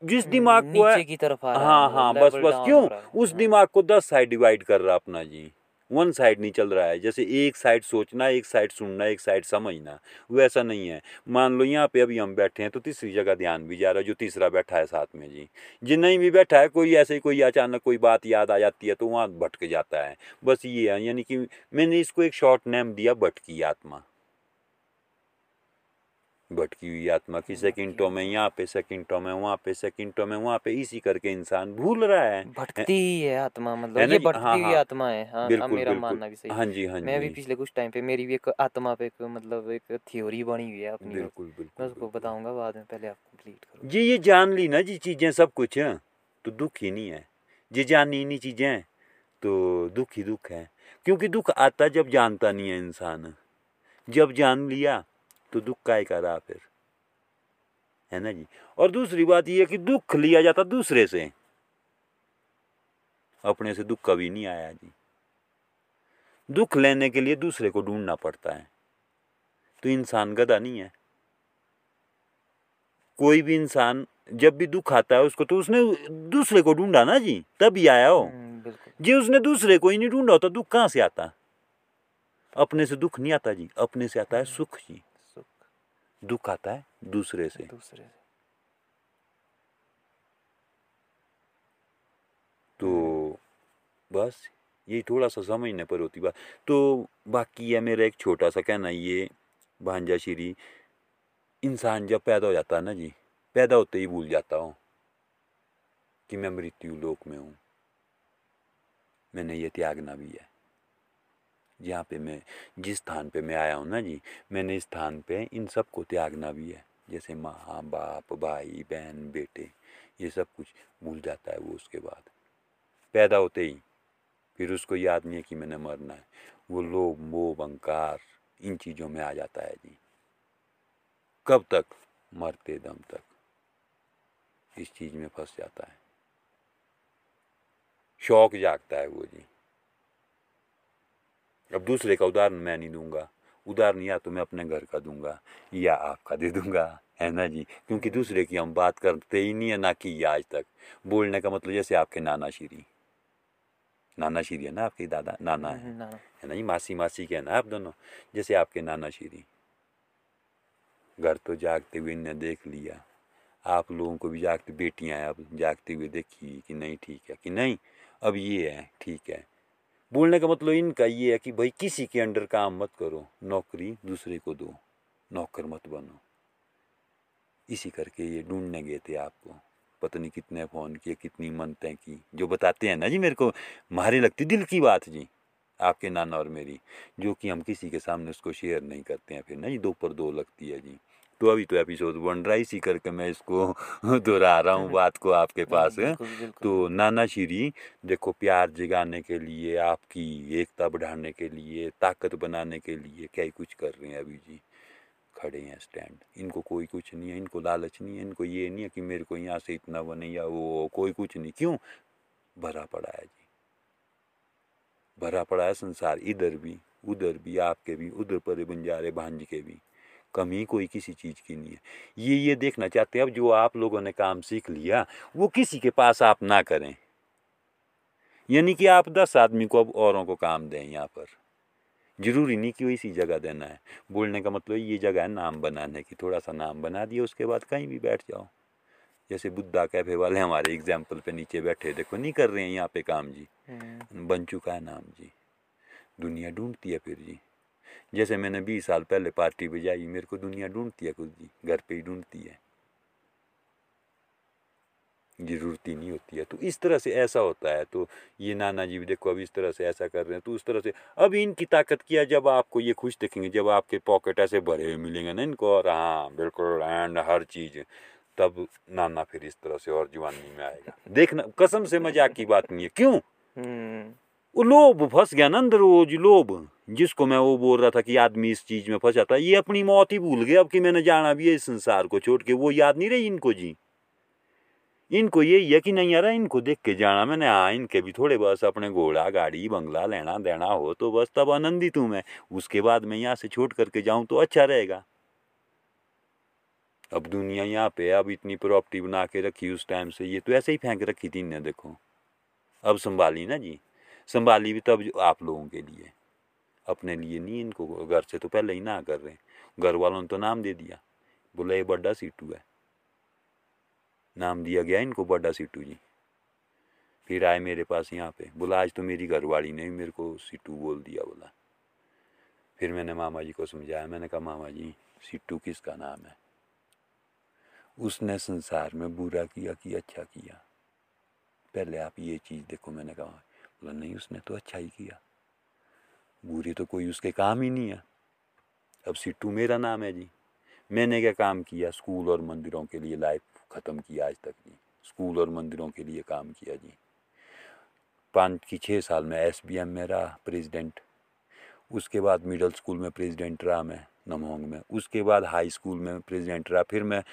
जिस हम्म, दिमाग को है की तरफ़ आ रहा हाँ हाँ बस बस क्यों। उस। दिमाग को दस साइड डिवाइड कर रहा अपना जी वन साइड नहीं चल रहा है। जैसे एक साइड सोचना, एक साइड सुनना, एक साइड समझना, वैसा नहीं है। मान लो यहाँ पे अभी हम बैठे हैं तो तीसरी जगह ध्यान भी जा रहा है, जो तीसरा बैठा है साथ में जी। जी नहीं भी बैठा है, कोई ऐसे ही कोई अचानक कोई बात याद आ जाती है तो वहाँ भटक जाता है। बस ये है, यानी कि मैंने इसको एक शॉर्ट नेम दिया, भटकी आत्मा। भटकी हुई आत्मा की सेकंडों में यहाँ पे सेकंडों में वहाँ पे सेकंडों में वहाँ पे इसी करके इंसान भूल रहा है। भटकती ही? है आत्मा मतलब ये? भटकती हाँ, हुई हाँ। आत्मा है। हाँ बिल्कुल मेरा बिल्कुल। मानना भी सही हाँ। जी हाँ जी मैं भी पिछले कुछ टाइम पे मेरी भी एक आत्मा पे एक मतलब एक थ्योरी बनी हुई है अपनी। एक। बिल्कुल मैं उसको बताऊँगा बाद में पहले आप कंप्लीट करो। जी ये जान ली ना जी चीज़ें सब कुछ। तो दुख ही नहीं है। ये जानी नहीं चीज़ें। तो दुख ही दुख है। क्योंकि दुख आता जब जानता नहीं है इंसान। जब जान लिया तो दुख काय का रहा फिर। है ना जी? और दूसरी बात यह कि दुख लिया जाता दूसरे से। अपने से दुख कभी नहीं आया जी। दुख लेने के लिए दूसरे को ढूंढना पड़ता है। तो इंसान गधा नहीं है। कोई भी इंसान जब भी दुख आता है उसको तो उसने दूसरे को ढूंढा ना जी तभी आया हो। हम्म, जी उसने दूसरे को ही नहीं ढूंढा होता दुख कहाँ से आता? अपने से दुख नहीं आता जी अपने से आता है सुख जी। दुख आता है दूसरे से। दूसरे से। तो बस यही थोड़ा सा समझने पर होती बात। तो बाकी है मेरा एक छोटा सा कहना ये भांजा श्री इंसान जब पैदा हो जाता है ना जी पैदा होते ही भूल जाता हूँ कि मैं मृत्यु लोक में हूँ। मैंने ये त्यागना भी है। जहाँ पे मैं, जिस स्थान पे मैं आया हूँ ना जी, मैंने इस स्थान पे इन सबको त्यागना भी है। जैसे माँ, बाप, भाई, बहन, बेटे, ये सब कुछ भूल जाता है वो उसके बाद। पैदा होते ही फिर उसको याद नहीं है कि मैंने मरना है। वो लोभ, मोह, अहंकार, इन चीज़ों में आ जाता है जी। कब तक? मरते दम तक। इस चीज़ में फंस जाता है। शौक जागता है वो जी। अब दूसरे का उदाहरण मैं नहीं दूँगा। उदाहरण या तो मैं अपने घर का दूँगा या आपका दे दूँगा। है ना जी? क्योंकि दूसरे की हम बात करते ही नहीं है ना कि आज तक। बोलने का मतलब जैसे आपके नाना श्री नाना श्री है ना आपके दादा? नाना है। है ना जी? मासी मासी के है ना आप दोनों? जैसे आपके नाना श्री घर तो जागते हुए इनने देख लिया। आप लोगों को भी जागते बेटियाँ हैं अब जागते हुए देखी कि नहीं ठीक है कि नहीं? अब ये है ठीक है। बोलने का मतलब इनका ये है कि भाई किसी के अंडर काम मत करो, नौकरी दूसरे को दो, नौकर मत बनो। इसी करके ये ढूँढने गए थे आपको, पता नहीं कितने फ़ोन किए, कितनी मनतें की, जो बताते हैं ना जी मेरे को, मारे लगती दिल की बात जी, आपके नाना और मेरी, जो कि हम किसी के सामने उसको शेयर नहीं करते हैं फिर ना जी, दो पर दो लगती है जी। तो अभी तो एपिसोड बन रहा है इसी करके मैं इसको दोहरा रहा हूँ बात को आपके पास। बिल्कुल बिल्कुल। तो नाना श्री देखो प्यार जगाने के लिए आपकी एकता बढ़ाने के लिए ताकत बनाने के लिए क्या ही कुछ कर रहे हैं अभी जी। खड़े हैं स्टैंड। इनको कोई कुछ नहीं है इनको लालच नहीं है इनको ये नहीं है कि मेरे को यहाँ से इतना बने या वो कोई कुछ नहीं। क्यों? भरा पड़ा है जी। भरा पड़ा है संसार इधर भी उधर भी आपके भी उधर पर बंजारे भांज के भी। कमी कोई किसी चीज़ की नहीं है। ये ये देखना चाहते हैं अब जो आप लोगों ने काम सीख लिया वो किसी के पास आप ना करें। यानी कि आप दस आदमी को अब औरों को काम दें यहाँ पर। ज़रूरी नहीं कि वो इसी जगह देना है। बोलने का मतलब ये जगह है नाम बनाने की थोड़ा सा नाम बना दिया उसके बाद कहीं भी बैठ जाओ। जैसे बुद्धा कैफ़े वाले हमारे एग्ज़ाम्पल पे नीचे बैठे देखो नहीं कर रहे हैं यहाँ पे काम जी। हम्म, बन चुका है नाम जी। दुनिया ढूंढती है फिर जी। जैसे मैंने बीस साल पहले पार्टी बजाई, मेरे को दुनिया ढूंढती है खुद जी, घर पे ही ढूंढती है। ज़रूरत ही नहीं होती है। तो इस तरह से ऐसा होता है तो ये नाना जी भी देखो अब इस तरह से ऐसा कर रहे हैं तो उस तरह से अब इनकी ताकत किया जब आपको ये खुश देखेंगे, जब आपके पॉकेट ऐसे भरे हुए मिलेंगे ना इनको, और हाँ बिल्कुल एंड हर चीज़, तब नाना फिर इस तरह से और जवानी में आएगा। देखना, कसम से मज़ाक की बात नहीं है, क्यों? हम्म। वो लोभ फंस गया ना अंदर, वो लोभ, जिसको मैं वो बोल रहा था कि आदमी इस चीज़ में फंसा था, ये अपनी मौत ही भूल गए अब कि मैंने जाना भी है इस संसार को छोड़ के, वो याद नहीं रही इनको जी। इनको यही है कि नहीं यार इनको देख के जाना मैंने हाँ इनके भी थोड़े बस अपने घोड़ा, गाड़ी, बंगला लेना देना हो तो बस, तब आनंदित हूँ मैं, उसके बाद मैं यहाँ से छोड़ करके जाऊँ तो अच्छा रहेगा। अब दुनिया यहाँ पे अब इतनी प्रॉपर्टी बना के रखी उस टाइम से, ये तो ऐसे ही फेंक रखी थी इनने, देखो। अब संभाली ना जी। संभाली भी तब आप लोगों के लिए। अपने लिए नहीं, इनको घर से तो पहले ही ना कर रहे घर वालों ने तो नाम दे दिया। बोला, ये बड्डा सीटू है। नाम दिया गया इनको बड्डा सीटू जी। फिर आए मेरे पास यहाँ पे। बोला, आज तो मेरी घरवाली ने भी मेरे को सीटू बोल दिया। बोला। फिर मैंने मामा जी को समझाया। मैंने कहा, मामा जी, सीटू किसका नाम है? उसने संसार में बुरा किया कि अच्छा किया। पहले आप ये चीज़ देखो। मैंने कहा बोला, नहीं, उसने तो अच्छा ही किया। बुरी तो कोई उसके काम ही नहीं है। अब सिट्टू मेरा नाम है जी। मैंने क्या काम किया स्कूल और मंदिरों के लिए लाइफ ख़त्म किया आज तक जी? स्कूल और मंदिरों के लिए काम किया जी। पाँच की छः साल में एस बी एम में रहा प्रेसिडेंट। उसके बाद मिडिल स्कूल में प्रेसिडेंट रहा मैं, नमोंग में। उसके बाद हाई स्कूल में प्रेसिडेंट रहा, फिर मैं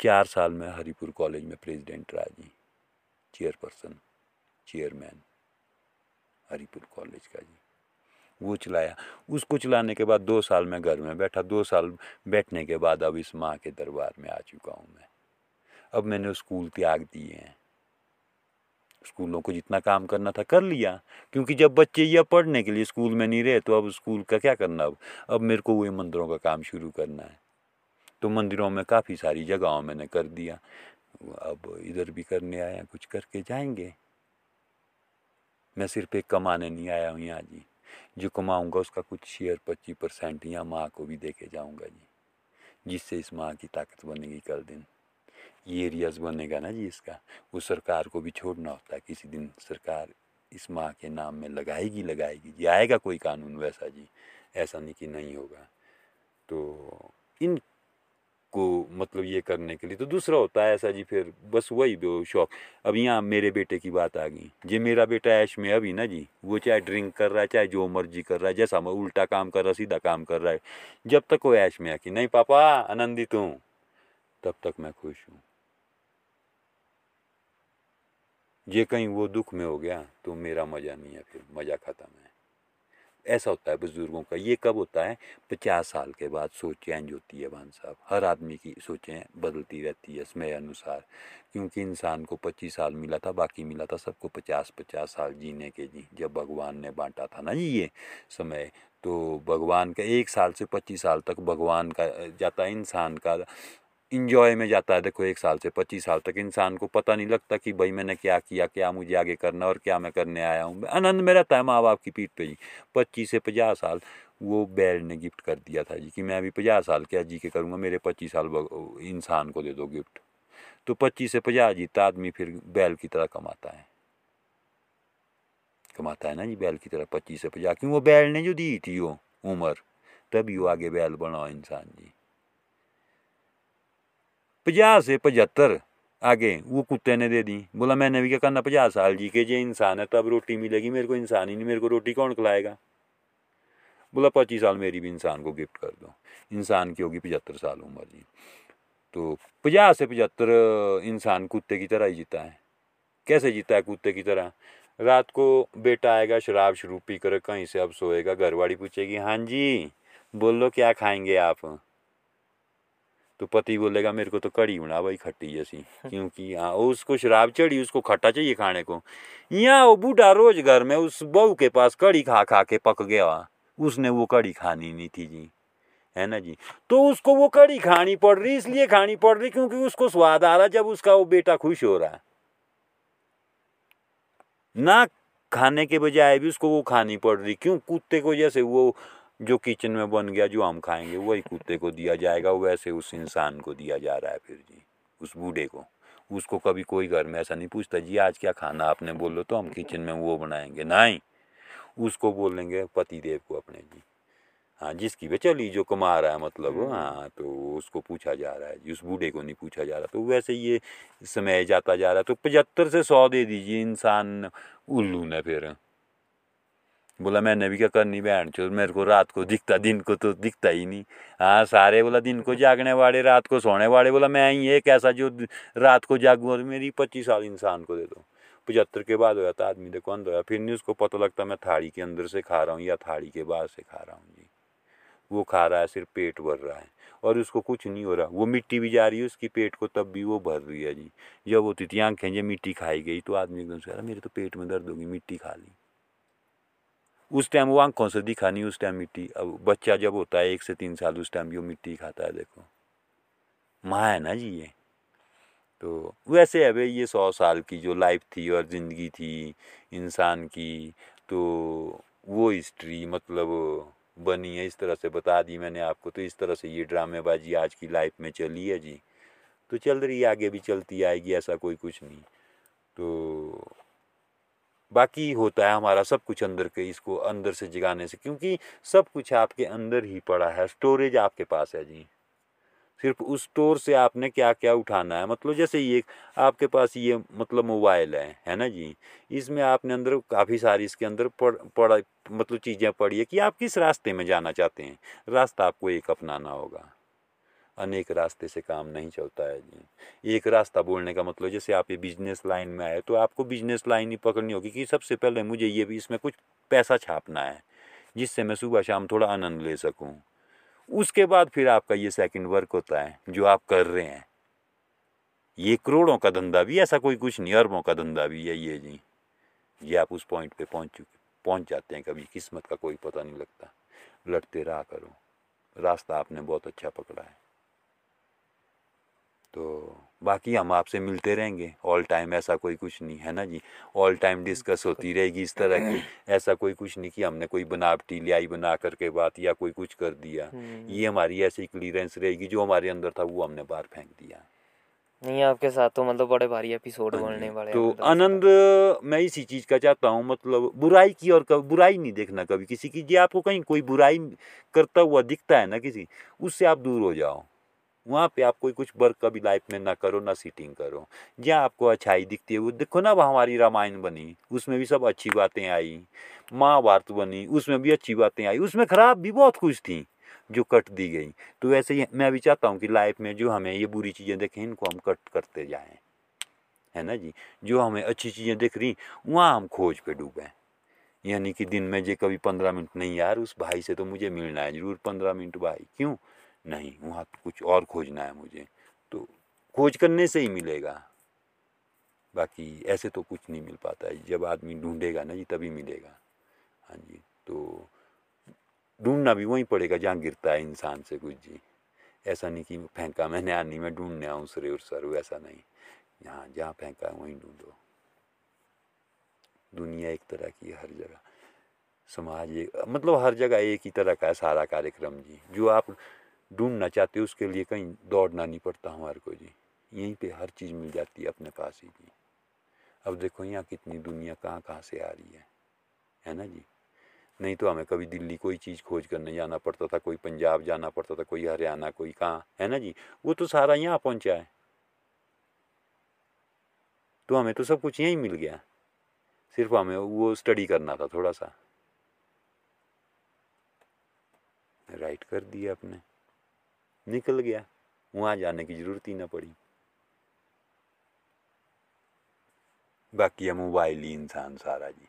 चार साल में हरिपुर कॉलेज में प्रेसिडेंट रहा जी। Chairperson, chairman. हरिपुर कॉलेज का जी। वो चलाया। उसको चलाने के बाद दो साल में घर में बैठा। दो साल बैठने के बाद अब इस माँ के दरबार में आ चुका हूँ मैं। अब मैंने स्कूल त्याग दिए हैं। स्कूलों को जितना काम करना था कर लिया। क्योंकि जब बच्चे यह पढ़ने के लिए स्कूल में नहीं रहे तो अब स्कूल का क्या करना? अब अब मेरे को वही मंदिरों का काम शुरू करना है। तो मंदिरों में काफ़ी सारी जगहों मैंने कर दिया। अब इधर भी करने आया, कुछ करके जाएँगे। मैं सिर्फ़ एक कमाने नहीं आया हूँ यहाँ जी। जो कमाऊँगा उसका कुछ शेयर पच्चीस परसेंट यहाँ माँ को भी दे के जाऊँगा जी। जिससे इस माँ की ताकत बनेगी कल दिन। ये एरियाज़ बनेगा ना जी इसका। वो सरकार को भी छोड़ना होता है। किसी दिन सरकार इस माँ के नाम में लगाएगी लगाएगी जी। आएगा कोई कानून वैसा जी। ऐसा नहीं कि नहीं होगा। तो इन को मतलब ये करने के लिए। तो दूसरा होता है ऐसा जी, फिर बस वही दो शौक। अब यहाँ मेरे बेटे की बात आ गई। जी मेरा बेटा ऐश में अभी ना जी, वो चाहे ड्रिंक कर रहा है, चाहे जो मर्ज़ी कर रहा है, जैसा मैं उल्टा काम कर रहा, सीधा काम कर रहा है। जब तक वो ऐश में है कि नहीं पापा आनंदित हूँ तब तक मैं खुश हूँ। ये कहीं वो दुख में हो गया तो मेरा मज़ा नहीं है फिर, मज़ा ख़त्म है। ऐसा होता है बुज़ुर्गों का, ये कब होता है? पचास साल के बाद सोच चेंज होती है भान साहब, हर आदमी की सोचें बदलती रहती है समय अनुसार, क्योंकि इंसान को पच्चीस साल मिला था, बाकी मिला था सबको पचास पचास साल जीने के जी, जब भगवान ने बांटा था ना जी ये समय तो भगवान का एक साल से पच्चीस साल तक भगवान का, जाता है इंसान का इंजॉय में जाता है, देखो, एक साल से, पच्चीस साल तक इंसान को पता नहीं लगता कि भाई मैंने क्या किया, क्या मुझे आगे करना और क्या मैं करने आया हूँ। आनंद में रहता है माँ बाप की पीठ पे जी। पच्चीस से पचास साल वो बैल ने गिफ्ट कर दिया था जी कि मैं अभी पचास साल क्या जी के करूँगा, मेरे पच्चीस साल इंसान को दे दो गिफ्ट। तो पच्चीस से पचास जीता आदमी फिर बैल की तरह कमाता है। कमाता है ना जी बैल की तरह पच्चीस से पचास, क्यों? वो बैल ने जो दी थी वो उम्र, तभी वो आगे बैल बना इंसान जी। पचास से पचहत्तर। आगे, वो कुत्ते ने दे दी। बोला, मैंने भी क्या करना, पचास साल जी के, जे इंसान है, तब रोटी मिलेगी, मेरे को इंसान ही नहीं, मेरे को रोटी कौन खिलाएगा? बोला, पच्चीस साल मेरी भी इंसान को गिफ्ट कर दो। इंसान की होगी पचहत्तर साल उम्र जी। तो पचास से पचहत्तर, इंसान कुत्ते की तरह ही जीता है। कैसे जीता है कुत्ते की तरह? रात को बेटा आएगा, शराब शरूब पी कर कहीं से अब सोएगा, घरवाड़ी पूछेगी हाँ जी, बोलो क्या खाएँगे आप? तो पति बोलेगा मेरे को तो कड़ी बना भाई खट्टी जैसी। क्योंकि हाँ उसको शराब चढ़ी उसको खट्टा चाहिए खाने को। यहाँ वो बूढ़ा रोज घर में उस बहू के पास कड़ी खा खा के पक गया। उसने वो कड़ी खानी नहीं थी जी। है ना जी? तो उसको वो कड़ी खानी पड़ रही इसलिए खानी पड़ रही क्योंकि उसको स्वाद आ रहा जब उसका वो बेटा खुश हो रहा। ना खाने के बजाय भी उसको वो खानी पड़ रही। क्यों? कुत्ते को जैसे वो जो किचन में बन गया जो हम खाएँगे वही कुत्ते को दिया जाएगा वैसे उस इंसान को दिया जा रहा है फिर जी उस बूढ़े को। उसको कभी कोई घर में ऐसा नहीं पूछता जी आज क्या खाना आपने बोलो तो हम किचन में वो बनाएँगे। नहीं उसको बोलेंगे पति देव को अपने जी। हाँ जिसकी वे चली जो कमा रहा है मतलब हम्म। हाँ तो उसको पूछा जा रहा है जी उस बूढ़े को नहीं पूछा जा रहा। तो वैसे ये समय जाता जा रहा है तो पचहत्तर से सौ दे दीजिए इंसान उल्लू ने फिर। बोला मैंने भी क्या करनी बहन चो, मेरे को रात को दिखता, दिन को तो दिखता ही नहीं। हाँ सारे बोला, दिन को जागने वाले, रात को सोने वाले। बोला, मैं ही एक ऐसा जो रात को जागूँ और मेरी पच्चीस साल इंसान को दे दो। पचहत्तर के बाद हो जाता आदमी देखो अंदर होया, फिर नहीं उसको पता लगता, मैं थाली के अंदर से खा रहा हूँ या थाली के बाहर से खा रहा हूँ जी। वो खा रहा है सिर्फ़ पेट भर रहा है और उसको कुछ नहीं हो रहा। वो मिट्टी भी जा रही है, उसकी पेट को तब भी वो भर रही है जी। जब वो थी आँखें मिट्टी खाई गई तो आदमी एकदम से कह रहा, मेरे तो पेट में दर्द होगी मिट्टी खा ली। उस टाइम वो आँखों से दिखा नहीं, उस टाइम मिट्टी। अब बच्चा जब होता है, एक से तीन साल, उस टाइम वो मिट्टी खाता है, देखो। माँ है ना जी ये। तो वैसे है भाई, ये सौ साल की जो लाइफ थी और ज़िंदगी थी, इंसान की तो वो हिस्ट्री मतलब बनी है, इस तरह से बता दी मैंने आपको। तो इस तरह से ये ड्रामेबाजी आज की लाइफ में चली है जी। तो चल रही आगे भी चलती आएगी, ऐसा कोई कुछ नहीं। तो बाकी होता है हमारा सब कुछ अंदर के, इसको अंदर से जगाने से, क्योंकि सब कुछ आपके अंदर ही पड़ा है, स्टोरेज आपके पास है जी। सिर्फ़ उस स्टोर से आपने क्या क्या उठाना है मतलब जैसे ये आपके पास ये मतलब मोबाइल है है ना जी? इसमें आपने अंदर काफ़ी सारी इसके अंदर पड़, पड़ा मतलब चीज़ें पड़ी है कि आप किस रास्ते में जाना चाहते हैं? रास्ता आपको एक अपनाना होगा। अनेक रास्ते से काम नहीं चलता है, जी। एक रास्ता बोलने का मतलब जैसे आप ये बिज़नेस लाइन में आए तो आपको बिज़नेस लाइन ही पकड़नी होगी कि सबसे पहले मुझे ये भी इसमें कुछ पैसा छापना है, जिससे मैं सुबह शाम थोड़ा आनंद ले सकूँ। उसके बाद फिर आपका ये सेकंड वर्क होता है, जो आप कर रहे हैं। ये करोड़ों का धंधा भी, ऐसा कोई कुछ नहीं, अरबों का धंधा भी है ये, जी। ये आप उस पॉइंट पे पहुँच चुके, पहुँच जाते हैं कभी, किस्मत का कोई पता नहीं लगता। लड़ते रहा करो। रास्ता आपने बहुत अच्छा पकड़ा है। तो बाकी हम आपसे मिलते रहेंगे। ऑल टाइम ऐसा कोई कुछ नहीं है ना जी? ऑल टाइम डिस्कस होती रहेगी इस तरह की। ऐसा कोई कुछ नहीं कि हमने कोई बनावटी लियाई बना करके बात या कोई कुछ कर दिया। हम्म। ये हमारी ऐसी क्लियरेंस रहेगी जो हमारे अंदर था वो हमने बाहर फेंक दिया। नहीं आपके साथ तो मतलब बड़े भारी एपिसोड हाँ बोलने वाले हैं तो आनंद मैं इसी चीज़ का चाहता हूँ मतलब बुराई की और कभी बुराई नहीं देखना कभी किसी की। जी आपको कहीं कोई बुराई करता हुआ दिखता है ना किसी उससे आप दूर हो जाओ। वहाँ पे आप कोई कुछ वर्क कभी लाइफ में ना करो, ना सीटिंग करो। जहाँ आपको अच्छाई दिखती है, वो देखो ना हमारी रामायण बनी, उसमें भी सब अच्छी बातें आई, महाभारत बनी, उसमें भी अच्छी बातें आई, उसमें खराब भी बहुत कुछ थी जो कट दी गई। तो वैसे ही मैं भी चाहता हूँ कि लाइफ में जो हमें ये बुरी चीज़ें देखें, इनको हम कट करते जाएँ। है ना जी? जो हमें अच्छी चीज़ें दिख रही, वहाँ हम खोज पे डूबें। यानी कि दिन में जे कभी पंद्रह मिनट, नहीं यार, उस भाई से तो मुझे मिलना है, ज़रूर पंद्रह मिनट भाई, क्यों? नहीं वहाँ तो कुछ और खोजना है मुझे। तो खोज करने से ही मिलेगा। बाकी ऐसे तो कुछ नहीं मिल पाता है। जब आदमी ढूंढेगा ना जी, तभी मिलेगा। हाँ जी तो ढूंढना भी वहीं पड़ेगा जहाँ गिरता है इंसान से कुछ जी। ऐसा नहीं कि फेंका मैंने, आनी मैं ढूँढने आऊँ सरे और सर ऐसा नहीं। यहाँ जहाँ फेंका है वहीं ढूंढो। दुनिया एक तरह की हर जगह। समाज एक मतलब हर जगह एक ही तरह का है सारा कार्यक्रम जी। जो आप ढूंढना चाहते हो, उसके लिए कहीं दौड़ना नहीं पड़ता हमारे को जी। यहीं पे हर चीज़ मिल जाती है अपने पास ही जी। अब देखो यहाँ कितनी दुनिया कहाँ कहाँ से आ रही है है ना जी? नहीं तो हमें कभी दिल्ली कोई चीज़ खोज करने जाना पड़ता था, कोई पंजाब जाना पड़ता था, कोई हरियाणा, कोई कहाँ, है ना जी? वो तो सारा यहाँ पहुँचा है। तो हमें तो सब कुछ यहीं मिल गया। सिर्फ़ हमें वो स्टडी करना था थोड़ा सा। राइट कर दिया अपने। निकल गया, वहाँ जाने की ज़रूरत ही ना पड़ी। बाकी है मोबाइल ही इंसान सारा जी।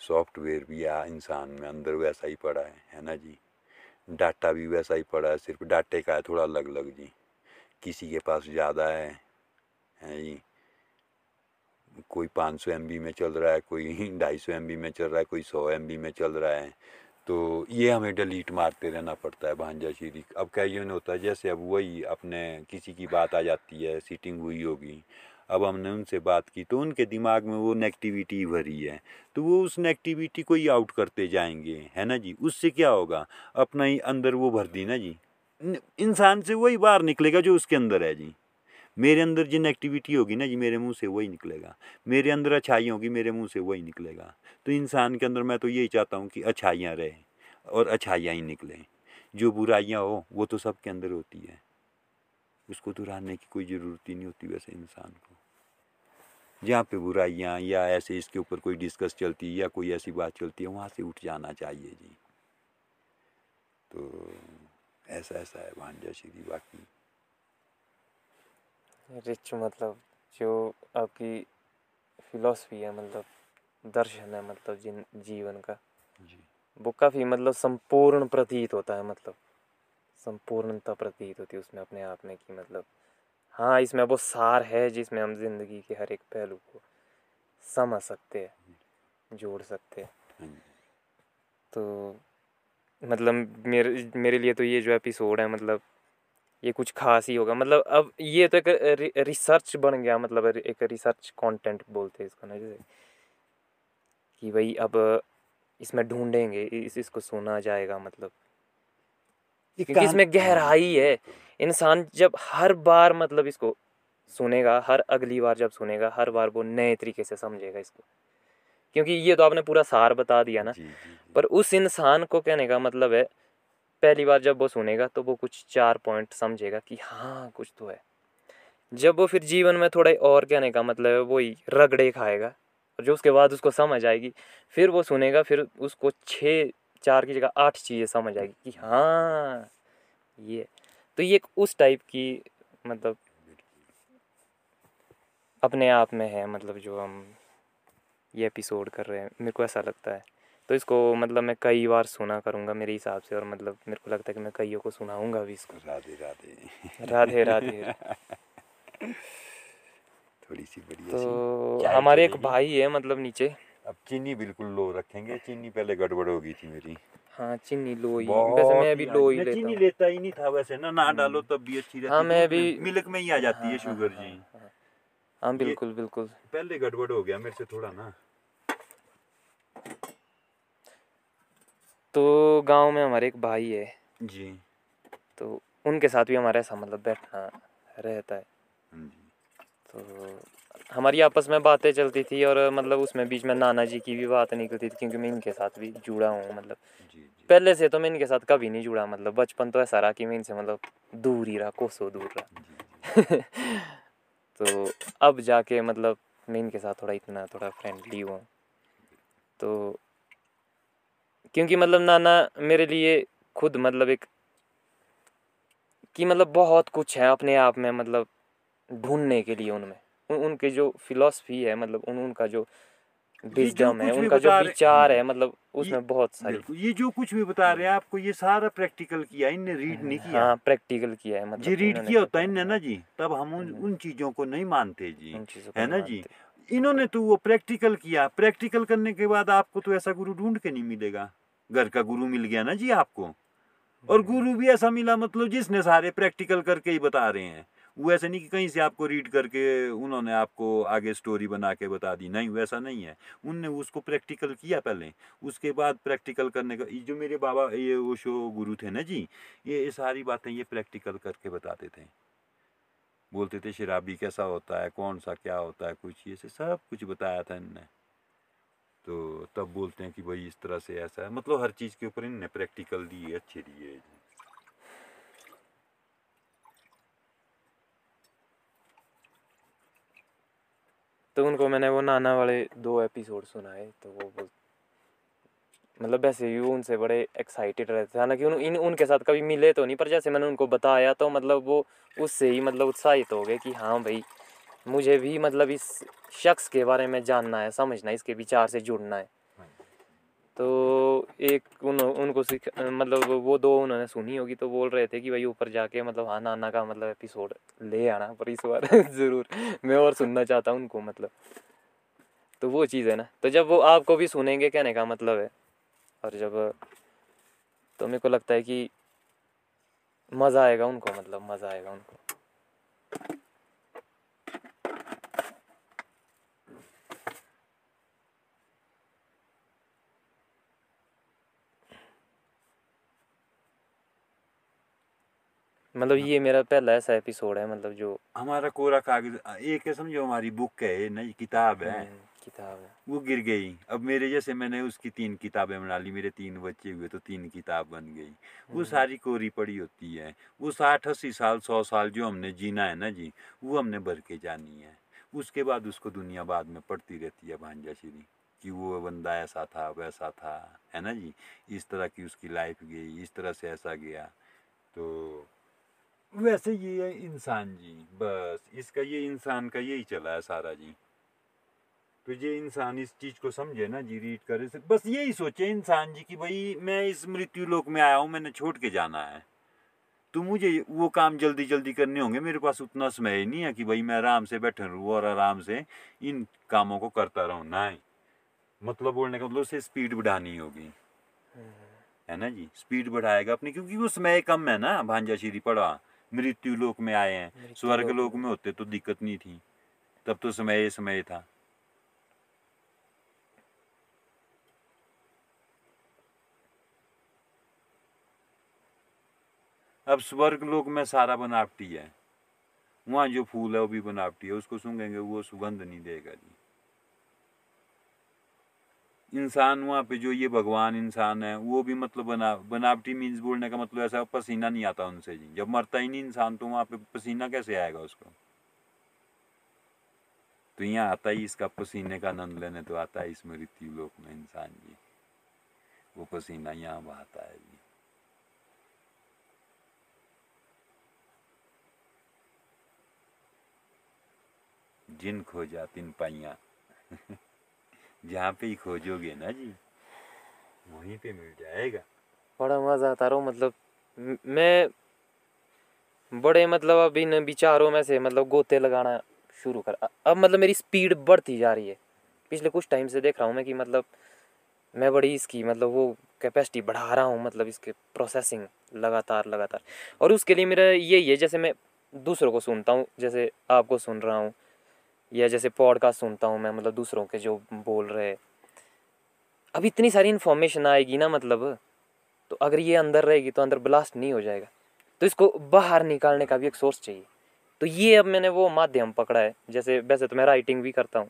सॉफ्टवेयर भी आ इंसान में, अंदर वैसा ही पड़ा है है ना जी? डाटा भी वैसा ही पड़ा है, सिर्फ़ डाटे का है, थोड़ा अलग अलग जी। किसी के पास ज़्यादा है है जी? कोई पाँच सौ में चल रहा है, कोई ढाई सौ में चल रहा है, कोई सौ एम में चल रहा है। तो ये हमें डिलीट मारते रहना पड़ता है भांजा श्री अब क्या नहीं होता, जैसे अब वही अपने किसी की बात आ जाती है सीटिंग हुई होगी, अब हमने उनसे बात की तो उनके दिमाग में वो नेगेटिविटी भरी है। तो वो उस नेगेटिविटी को ही आउट करते जाएँगे, है ना जी? उससे क्या होगा? अपना ही अंदर वो भर दी ना जी। इंसान से वही बाहर निकलेगा जो उसके अंदर है जी। मेरे अंदर जिन एक्टिविटी होगी ना जी, मेरे मुँह से वही निकलेगा। मेरे अंदर अच्छाई होगी, मेरे मुँह से वही निकलेगा। तो इंसान के अंदर मैं तो यही चाहता हूँ कि अच्छाइयाँ रहें और अच्छाइयाँ ही निकलें। जो बुराइयाँ हो, वो तो सबके अंदर होती है। उसको दोहराने की कोई ज़रूरत ही नहीं होती वैसे इंसान को। जहाँ पे बुराइयाँ या ऐसे इसके ऊपर कोई डिस्कस चलती है या कोई ऐसी बात चलती है, वहाँ से उठ जाना चाहिए जी। तो ऐसा ऐसा है भांजा श्री बाकी। रिच मतलब जो आपकी फिलॉसफी है मतलब दर्शन है मतलब जिन जीवन का। जी। वो काफ़ी मतलब संपूर्ण प्रतीत होता है मतलब संपूर्णता प्रतीत होती है उसमें अपने आप में कि मतलब हाँ इसमें वो सार है जिसमें हम ज़िंदगी के हर एक पहलू को समझ सकते हैं जोड़ सकते हैं। हाँ तो मतलब मेरे मेरे लिए तो ये जो एपिसोड है मतलब ये कुछ खास ही होगा। मतलब अब ये तो एक रिसर्च बन गया मतलब एक रिसर्च कंटेंट बोलते हैं इसको ना जैसे कि भाई अब इसमें ढूंढेंगे इस इसको सुना जाएगा मतलब। क्योंकि इसमें गहराई है। इंसान जब हर बार मतलब इसको सुनेगा हर अगली बार जब सुनेगा हर बार वो नए तरीके से समझेगा इसको। क्योंकि ये तो आपने पूरा सार बता दिया ना। जी, जी, जी। पर उस इंसान को कहने का मतलब है पहली बार जब वो सुनेगा तो वो कुछ चार पॉइंट समझेगा कि हाँ कुछ तो है। जब वो फिर जीवन में थोड़ा और कहने का मतलब वही रगड़े खाएगा, और जो उसके बाद उसको समझ आएगी, फिर वो सुनेगा, फिर उसको छः चार की जगह आठ चीज़ें समझ आएगी कि हाँ ये तो ये एक उस टाइप की मतलब अपने आप में है मतलब जो हम ये एपिसोड कर रहे हैं, मेरे को ऐसा लगता है। तो इसको मतलब मैं कई बार सुना करूँगा मेरे हिसाब से और मतलब मेरे को लगता है कि मैं कईयों को सुनाऊँगा भी इसको। राधे राधे। राधे राधे। थोड़ी सी। बढ़िया तो हमारे एक भाई है मतलब नीचे। अब चीनी बिल्कुल लो रखेंगे। चीनी पहले गड़बड़ हो गई थी मेरी। हाँ चीनी लो ही। वैसे मैं अभी लो ही लेता चीनी लेता ही नहीं था वैसे ना ना डालो तब भी अच्छी रहती हाँ, मैं भी- मिल्क में ही आ जाती है हाँ, शुगर हाँ, जी। हाँ, हाँ। बिल्कुल बिल्कुल। पहले गड़बड़ हो गया मेरे से थोड़ा ना। तो गाँव में हमारे एक भाई है। जी। तो उनके साथ भी हमारा ऐसा मतलब बैठना रहता है। हाँ तो हमारी आपस में बातें चलती थी और मतलब उसमें बीच में नाना जी की भी बात निकलती थी क्योंकि मैं इनके साथ भी जुड़ा हूँ मतलब जी जी। पहले से तो मैं इनके साथ कभी नहीं जुड़ा मतलब बचपन तो ऐसा रहा कि मैं इनसे मतलब दूर ही रहा कोसों दूर रहा। तो अब जाके मतलब मैं इनके साथ थोड़ा इतना थोड़ा फ्रेंडली हुआ हूँ। तो क्योंकि मतलब नाना मेरे लिए खुद मतलब एक कि मतलब बहुत कुछ है अपने आप में मतलब ढूँढने के लिए उनमें उन, उनकी जो फिलॉसफी है मतलब उन उनका जो विजडम है उनका जो विचार है। मतलब उसमें बहुत सारी ये जो कुछ भी बता रहे हैं आपको ये सारा प्रैक्टिकल किया इनने रीड नहीं किया हाँ प्रैक्टिकल किया है मतलब जी रीड किया होता है इनने ना जी तब हम उन हम्म। उन चीज़ों को नहीं मानते जी है ना जी। इन्होंने तो वो प्रैक्टिकल किया। प्रैक्टिकल करने के बाद आपको तो ऐसा गुरु ढूंढ के नहीं मिलेगा। घर का गुरु मिल गया ना जी आपको? और हम्म। गुरु भी ऐसा मिला मतलब जिसने सारे प्रैक्टिकल करके ही बता रहे हैं। वो ऐसा नहीं कि कहीं से आपको रीड करके उन्होंने आपको आगे स्टोरी बना के बता दी। नहीं वैसा नहीं है। उनने उसको प्रैक्टिकल किया पहले। उसके बाद प्रैक्टिकल करने का जो मेरे बाबा ये वो शो गुरु थे ना जी ये ये सारी बातें ये प्रैक्टिकल करके बताते थे। बोलते थे, शराबी कैसा होता है? कौन सा क्या होता है? कुछ ये से सब कुछ बताया था इनने। तो तब बोलते हैं कि भाई इस तरह से ऐसा है। मतलब हर चीज़ के ऊपर इनने प्रैक्टिकल दिए अच्छे दिए तो उनको मैंने वो नाना वाले दो एपिसोड सुनाए तो वो बोल मतलब वैसे ही उनसे बड़े एक्साइटेड रहते थे। हालाँकि उन इन उनके साथ कभी मिले तो नहीं पर जैसे मैंने उनको बताया तो मतलब वो उससे ही मतलब उत्साहित हो गए कि हाँ भाई मुझे भी मतलब इस शख्स के बारे में जानना है समझना है इसके विचार से जुड़ना है। हाँ। तो एक उन उनको सीख मतलब वो दो उन्होंने सुनी होगी तो बोल रहे थे कि भाई ऊपर जाके मतलब हाँ नाना का मतलब एपिसोड ले आना पर इस बार ज़रूर मैं और सुनना चाहता हूँ उनको मतलब। तो वो चीज़ है ना। तो जब वो आपको भी सुनेंगे कहने का मतलब है। और जब तो मेरे को लगता है कि मज़ा आएगा उनको मतलब मज़ा आएगा उनको। मतलब ये मेरा पहला ऐसा एपिसोड है मतलब जो हमारा कोरा कागज़ एक है समझो हमारी बुक है नई किताब है। हम्म, किताब है। वो गिर गई। अब मेरे जैसे मैंने उसकी तीन किताबें बना ली मेरे तीन बच्चे हुए तो तीन किताब बन गई। वो हम्म। सारी कोरी पड़ी होती है। वो साठ अस्सी साल सौ साल जो हमने जीना है ना जी वो हमने भर के जानी है। उसके बाद उसको दुनिया बाद में पढ़ती रहती है भांजा श्री कि वो बंदा ऐसा था वैसा था है ना जी? इस तरह की उसकी लाइफ गई इस तरह से ऐसा गया। तो वैसे ये है इंसान जी बस इसका ये इंसान का यही चला है सारा जी। तो ये इंसान इस चीज़ को समझे ना जी रीड करे से बस यही सोचे इंसान जी कि भाई मैं इस मृत्यु लोक में आया हूँ मैंने छोड़ के जाना है। तो मुझे वो काम जल्दी जल्दी करने होंगे मेरे पास उतना समय ही नहीं है कि भाई मैं आराम से बैठा रहूँ और आराम से इन कामों को करता रहूँ नहीं। मतलब बोलने का मतलब उसे स्पीड बढ़ानी होगी। है ना जी? स्पीड बढ़ाएगा अपनी क्योंकि वो समय कम है ना भांजा श्री पड़ा। मृत्यु लोक में आए हैं। स्वर्ग लोक में। होते तो दिक्कत नहीं थी। तब तो समय समय था। अब स्वर्ग लोक में सारा बनावटी है। वहाँ जो फूल है वो भी बनावटी है। उसको सूंघेंगे, वो सुगंध नहीं देगा जी। इंसान वहाँ पे जो ये भगवान इंसान है, वो भी मतलब बना, बनावटी मीन्स बोलने का मतलब ऐसा पसीना नहीं आता उनसे जी। जब मरता ही नहीं इंसान तो वहाँ पे पसीना कैसे आएगा उसको? तो यहाँ आता ही इसका पसीने का आनंद लेने तो आता है इस मृत्यु लोक में इंसान जी। वो पसीना यहाँ बहाता है जी। जिन खोजा तिन पाइया। जहाँ पे ही खोजोगे ना जी, वहीं पे मिल जाएगा। बड़ा मज़ा आता रहा मतलब मैं बड़े मतलब अब इन विचारों में से मतलब गोते लगाना शुरू कर अब मतलब मेरी स्पीड बढ़ती जा रही है। पिछले कुछ टाइम से देख रहा हूँ मैं कि मतलब मैं बड़ी इसकी मतलब वो कैपेसिटी बढ़ा रहा हूँ मतलब इसके प्रोसेसिंग लगातार लगातार। और उसके लिए मेरा यही है, जैसे मैं दूसरों को सुनता हूँ, जैसे आपको सुन रहा हूँ या जैसे पॉडकास्ट सुनता हूँ मैं मतलब दूसरों के जो बोल रहे हैं। अब इतनी सारी इन्फॉर्मेशन आएगी ना मतलब तो अगर ये अंदर रहेगी तो अंदर ब्लास्ट नहीं हो जाएगा। तो इसको बाहर निकालने का भी एक सोर्स चाहिए। तो ये अब मैंने वो माध्यम पकड़ा है जैसे वैसे तो मैं राइटिंग भी करता हूँ।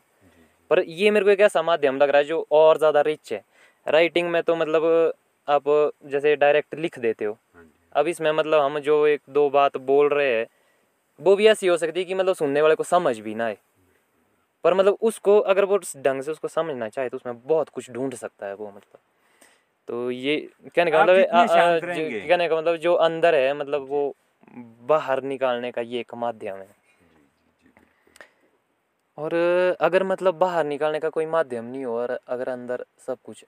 पर ये मेरे को एक ऐसा माध्यम लग रहा है जो और ज़्यादा रिच है। राइटिंग में तो मतलब आप जैसे डायरेक्ट लिख देते हो। हाँ अब इसमें मतलब हम जो एक दो बात बोल रहे हैं वो भी ऐसी हो सकती है कि मतलब सुनने वाले को समझ भी ना आए। पर मतलब उसको अगर वो ढंग से उसको समझना चाहे तो उसमें बहुत कुछ ढूंढ सकता है वो मतलब। तो ये कहने का मतलब। कहने का मतलब जो अंदर है मतलब वो बाहर निकालने का ये एक माध्यम है। और अगर मतलब बाहर निकालने का कोई माध्यम नहीं हो और अगर अंदर सब कुछ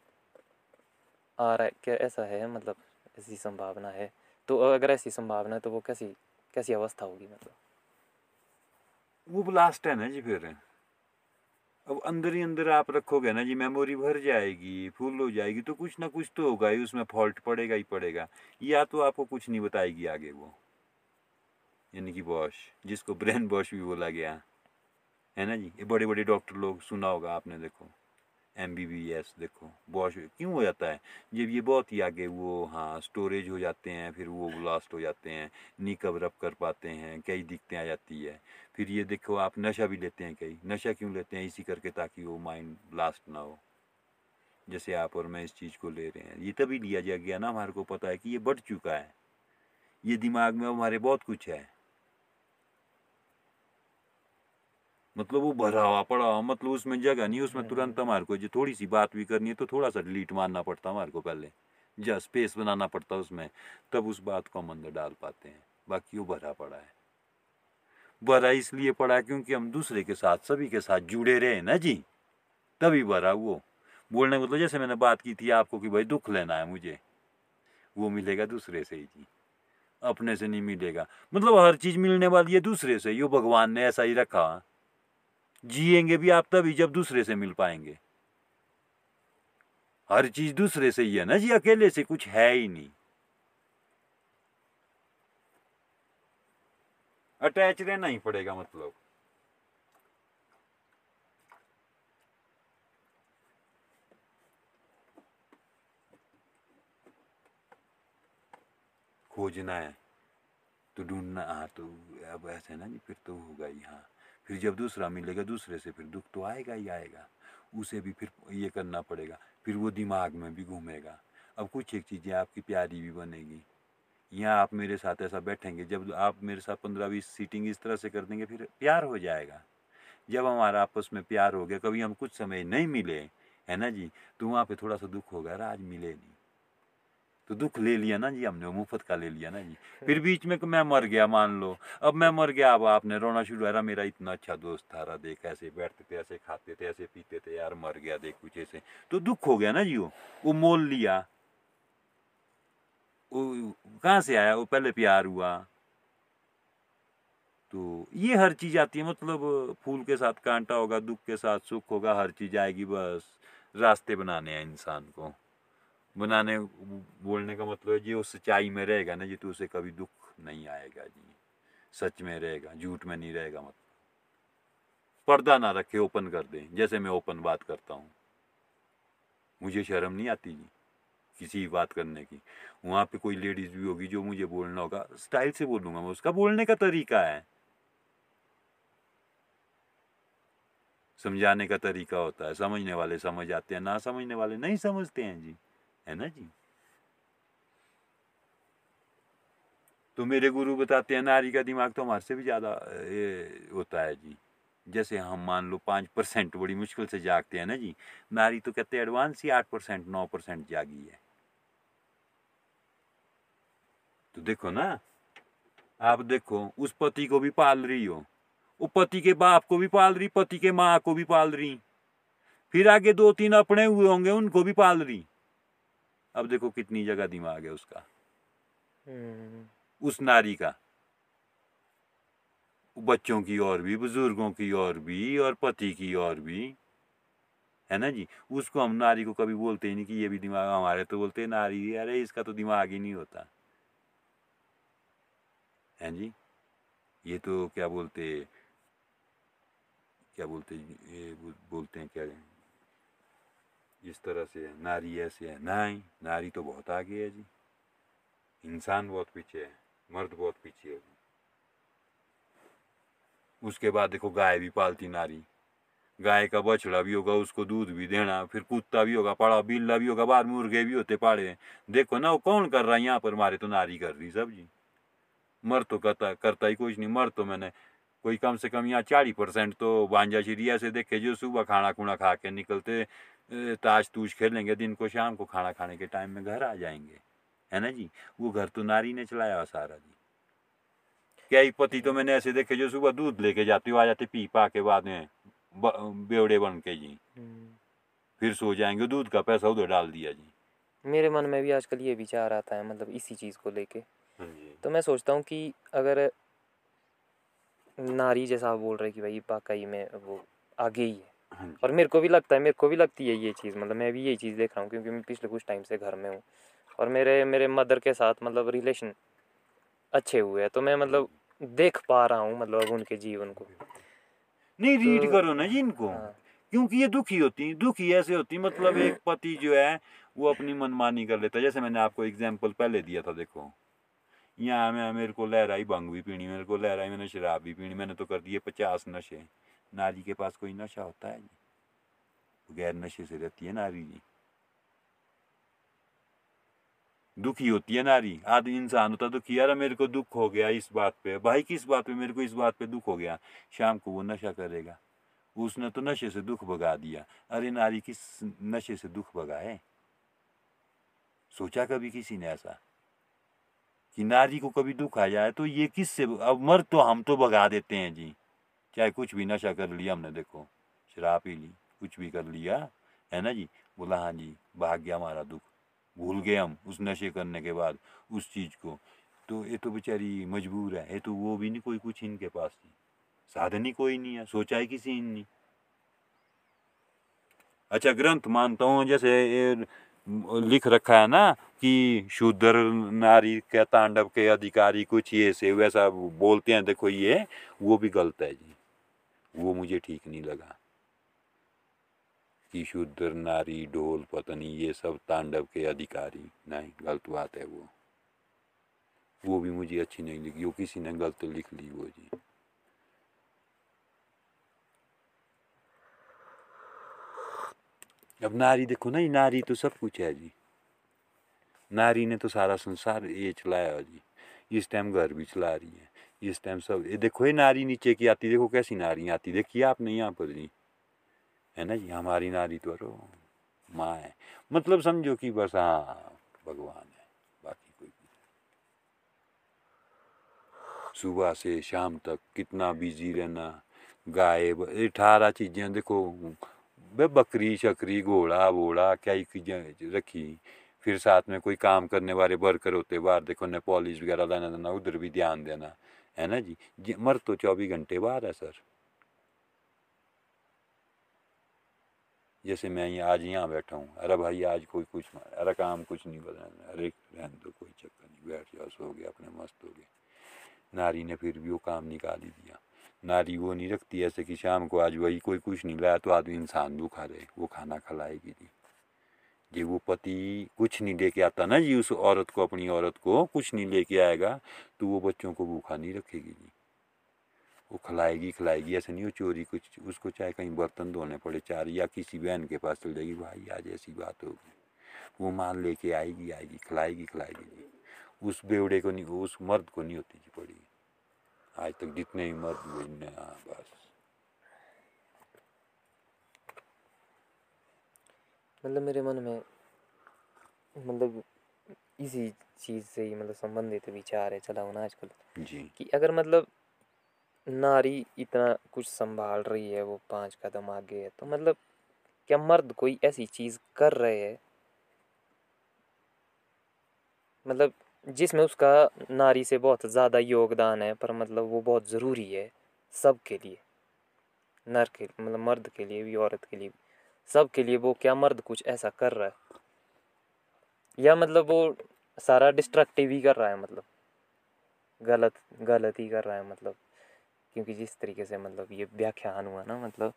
आ रहा है क्या ऐसा है मतलब ऐसी संभावना है तो अगर ऐसी संभावना है तो वो कैसी कैसी अवस्था होगी मतलब? वो ब्लास्ट है ना जी फिर। अब अंदर ही अंदर आप रखोगे ना, जी मेमोरी भर जाएगी फुल हो जाएगी तो कुछ ना कुछ तो होगा ही, उसमें फॉल्ट पड़ेगा ही पड़ेगा। या तो आपको कुछ नहीं बताएगी आगे वो। यानी कि वॉश जिसको ब्रेन वॉश भी बोला गया। है ना जी? ये बड़े बड़े डॉक्टर लोग, सुना होगा आपने, देखो। एम बी बी एस देखो। वॉश क्यों हो जाता है? जब ये बहुत ही आगे वो हाँ स्टोरेज हो जाते हैं, फिर वो ब्लास्ट हो जाते हैं नी कवर अप कर पाते हैं, कई दिक्कतें आ जाती है। फिर ये देखो आप नशा भी लेते हैं कई नशा क्यों लेते हैं? इसी करके ताकि वो माइंड ब्लास्ट ना हो। जैसे आप और मैं इस चीज़ को ले रहे हैं। ये तभी लिया जा गया ना हमारे को पता है कि ये बढ़ चुका है। ये दिमाग में हमारे बहुत कुछ है। मतलब वो भरा हुआ पड़ा हुआ मतलब उसमें जगह नहीं उसमें तुरंत हमारे को जो थोड़ी सी बात भी करनी है तो थोड़ा सा डिलीट मारना पड़ता हमारे को पहले। जहाँ स्पेस बनाना पड़ता उसमें तब उस बात को हम अंदर डाल पाते हैं। बाकी वो भरा पड़ा है। भरा इसलिए पड़ा क्योंकि हम दूसरे के साथ, सभी के साथ जुड़े रहे ना जी? तभी बरा वो। बोलने मतलब जैसे मैंने बात की थी आपको कि भाई दुख लेना है मुझे। वो मिलेगा दूसरे से ही जी। अपने से नहीं मिलेगा। मतलब हर चीज़ मिलने वाली है दूसरे से। यो भगवान ने ऐसा ही रखा। जिएँगे भी आप तभी जब दूसरे से मिल पाएँगे। हर चीज़ दूसरे से ही है ना जी? अकेले से कुछ है ही नहीं। अटैच रहना ही पड़ेगा मतलब। खोजना है तो ढूंढना हाँ तो अब ऐसे ना जी फिर तो होगा ही हाँ। फिर जब दूसरा मिलेगा, दूसरे से फिर दुख तो आएगा ही आएगा। उसे भी फिर ये करना पड़ेगा, फिर वो दिमाग में भी घूमेगा। अब कुछ एक चीज़ें आपकी प्यारी भी बनेगी। यहाँ आप मेरे साथ ऐसा बैठेंगे, जब आप मेरे साथ पंद्रह बीस सीटिंग इस तरह से कर देंगे, फिर प्यार हो जाएगा। जब हमारा आपस में प्यार हो गया, कभी हम कुछ समय नहीं मिले, है ना जी? तो वहाँ पे थोड़ा सा दुख होगा यार आज मिले नहीं। तो दुख ले लिया ना जी हमने, मुफ़्त का ले लिया ना जी। फिर बीच में मैं मर गया, मान लो। अब मैं मर गया, अब आपने रोना शुरू हुआ मेरा इतना अच्छा दोस्त था, रहा देख, ऐसे बैठते थे, ऐसे खाते थे, ऐसे पीते थे, यार मर गया, देख कुछ ऐसे। तो दुख हो गया ना जी वो वो मोल लिया। वो कहाँ से आया? वो पहले प्यार हुआ। तो ये हर चीज़ आती है मतलब फूल के साथ कांटा होगा, दुख के साथ सुख होगा, हर चीज़ आएगी बस। रास्ते बनाने हैं इंसान को। बनाने, बोलने का मतलब है जी वो सच्चाई में रहेगा ना जी तो उसे कभी दुख नहीं आएगा जी। सच में रहेगा, झूठ में नहीं रहेगा मतलब पर्दा ना रखे, ओपन कर दें। जैसे मैं ओपन बात करता हूँ। मुझे शर्म नहीं आती जी। किसी बात करने की। वहाँ पे कोई लेडीज़ भी होगी जो मुझे बोलना होगा स्टाइल से बोलूँगा मैं उसका। बोलने का तरीका है। समझाने का तरीका होता है। समझने वाले समझ आते हैं, ना समझने वाले नहीं समझते हैं जी। है ना जी? तो मेरे गुरु बताते हैं, नारी का दिमाग तो हमारे से भी ज़्यादा होता है जी। जैसे हम मान लो पाँच परसेंट बड़ी मुश्किल से जागते हैं ना जी। नारी तो कहते हैं, एडवांस ही आठ परसेंट, नौ परसेंट जागी है। तो देखो ना आप देखो उस पति को भी पाल रही हो। वो पति के बाप को भी पाल रही पति के माँ को भी पाल रही। फिर आगे दो तीन अपने हुए होंगे उनको भी पाल रही। अब देखो कितनी जगह दिमाग है उसका। हम्म, उस नारी का। बच्चों की और भी बुज़ुर्गों की और भी और पति की और भी। है ना जी? उसको हम नारी को कभी बोलते ही नहीं कि ये भी दिमाग हमारे तो बोलते नारी अरे इसका तो दिमाग ही नहीं होता। है जी? ये तो क्या बोलते क्या बोलते, ये बोलते हैं क्या इस तरह से नारी ऐसे है, नहीं, नारी तो बहुत आगे है जी। इंसान बहुत पीछे है, मर्द बहुत पीछे है। उसके बाद देखो गाय भी पालती नारी। गाय का बछड़ा भी होगा, उसको दूध भी देना, फिर कुत्ता भी होगा पाड़ा बिल्ला भी होगा बाहर मुर्गे भी होते पाड़े देखो ना वो कौन कर रहा है, यहाँ पर मारे तो नारी कर रही सब जी। मर तो करता करता ही कुछ नहीं मर तो मैंने। कोई कम से कम यहाँ चालीस परसेंट तो बांझा चिड़िया से देखे जो सुबह खाना खुना खा के निकलते ताश तूश खेलेंगे दिन को शाम को खाना खाने के टाइम में घर आ जाएँगे। है ना जी? वो घर तो नारी ने चलाया सारा जी। क्या ही पति तो मैंने ऐसे देखे जो सुबह दूध लेके जाते हो आ जाते पी पा के बाद में बेवड़े बन के जी। हम्म। फिर सो जाएँगे दूध का पैसा उधर डाल दिया जी। मेरे मन में भी आजकल ये विचार आता है मतलब इसी चीज़ को लेके। तो मैं सोचता हूँ कि अगर नारी जैसा आप बोल रहे कि भाई वाकई में वो आगे ही है। हाँ और मेरे को भी लगता है मेरे को भी लगती है ये चीज़ मतलब मैं भी यही चीज़ देख रहा हूँ क्योंकि मैं पिछले कुछ टाइम से घर में हूँ। और मेरे मेरे मदर के साथ मतलब रिलेशन अच्छे हुए हैं तो मैं मतलब देख पा रहा हूँ मतलब उनके जीवन को। नहीं रीड तो- करो ना जी इनको। हाँ। क्योंकि ये दुखी होती दुखी ऐसे होती मतलब एक पति जो है वो अपनी मनमानी कर लेता है। जैसे मैंने आपको एग्ज़ाम्पल पहले दिया था देखो। यहाँ मैं मेरे को लहराई भंग भी पीनी, मेरे को लहराई मैंने शराब भी पीनी, मैंने तो कर दिए पचास नशे। नारी के पास कोई नशा होता है जी? गैर नशे से रहती है नारी जी। दुखी होती है नारी। आदमी, इंसान होता दुखी, यार मेरे को दुख हो गया इस बात पे। भाई किस बात पे मेरे को इस बात पे दुख हो गया? शाम को वो नशा करेगा। उसने तो नशे से दुख भगा दिया। अरे नारी, किस नशे से दुख भगाए सोचा कभी किसी ने ऐसा? कि नारी को कभी दुख आ जाए तो ये किससे अब मर तो हम तो भगा देते हैं जी। चाहे कुछ भी नशा कर लिया हमने, देखो, शराब पी ली, कुछ भी कर लिया, है ना जी? बोला हाँ जी, भाग गया हमारा दुख, भूल गए हम उस नशे करने के बाद, उस चीज़ को। तो ये तो बेचारी मजबूर है, ये तो वो भी नहीं, कोई कुछ इनके पास नहीं। साधन ही कोई नहीं है, सोचा ही किसी ने अच्छा ग्रंथ मानता हूँ, जैसे लिख रखा है ना कि शूद्र नारी के तांडव के अधिकारी कुछ ये से वैसा बोलते हैं, देखो ये, वो भी गलत है जी। वो मुझे ठीक नहीं लगा कि शूद्र नारी, ढोल पतनी, ये सब तांडव के अधिकारी। नहीं, गलत बात है वो। वो भी मुझे अच्छी नहीं लगी, वो किसी ने गलत लिख ली वो जी। अब नारी देखो ना नारी तो सब कुछ है जी। नारी ने तो सारा संसार ये चलाया जी। इस टाइम घर भी चला रही है, इस टाइम सब, ये देखो ये नारी नीचे की आती, देखो कैसी नारी आती, देखिए आपने यहाँ पर जी। है ना जी, हमारी नारी तो रो माँ है। मतलब समझो कि बस हाँ भगवान है, बाकी कोई भी सुबह से शाम तक कितना बिज़ी रहना गाय अठारह चीज़ें देखो बकरी, शकरी, घोड़ा वोड़ा क्या ही चीज़ें रखी फिर साथ में कोई काम करने वाले वर्कर होते, बाहर देखो न पॉलिश वगैरह लाना देना, उधर भी ध्यान देना, है ना जी? मर तो चौबीस घंटे बाहर है, सर। जैसे मैं आज यहाँ बैठा हूँ, अरे भाई आज कोई कुछ अरे काम कुछ नहीं बदलना अरे रहन दो, कोई चक्कर नहीं, बैठ जाओ, सो गए, अपने मस्त हो गए। नारी ने फिर भी वो काम निकाल ही दिया। नारी वो नहीं रखती ऐसे कि शाम को आज वही कोई कुछ नहीं लाया तो आदमी इंसान भूखा रहे, वो खाना खिलाएगी जी जी वो पति कुछ नहीं लेके आता ना जी, उस औरत को, अपनी औरत को कुछ नहीं लेके आएगा तो वो बच्चों को भूखा नहीं रखेगी जी। वो खिलाएगी खिलाएगी, ऐसे नहीं हो चोरी कुछ, उसको चाहे कहीं बर्तन धोने पड़े, चार या किसी बहन के पास चल जाएगी, भाई आज ऐसी बात होगी वो माल लेके आएगी आएगी, खिलाएगी खिलाएगी जी। उस बेवड़े को नहीं, उस मर्द को नहीं होती जी पड़ी। आज तक जितने ही मर्द हुए हाँ बस मतलब मेरे मन में मतलब इसी चीज़ से ही मतलब संबंधित विचार है चला होना आजकल जी कि अगर मतलब नारी इतना कुछ संभाल रही है वो पाँच कदम आगे है तो मतलब क्या मर्द कोई ऐसी चीज़ कर रहे है मतलब जिसमें उसका नारी से बहुत ज़्यादा योगदान है, पर मतलब वो बहुत ज़रूरी है सब के लिए। नर के मतलब मर्द के लिए भी, औरत के लिए भी। सब के लिए वो क्या मर्द कुछ ऐसा कर रहा है। या मतलब वो सारा डिस्ट्रक्टिव ही कर रहा है मतलब। गलत गलत ही कर रहा है मतलब। क्योंकि जिस तरीके से मतलब ये व्याख्यान हुआ ना मतलब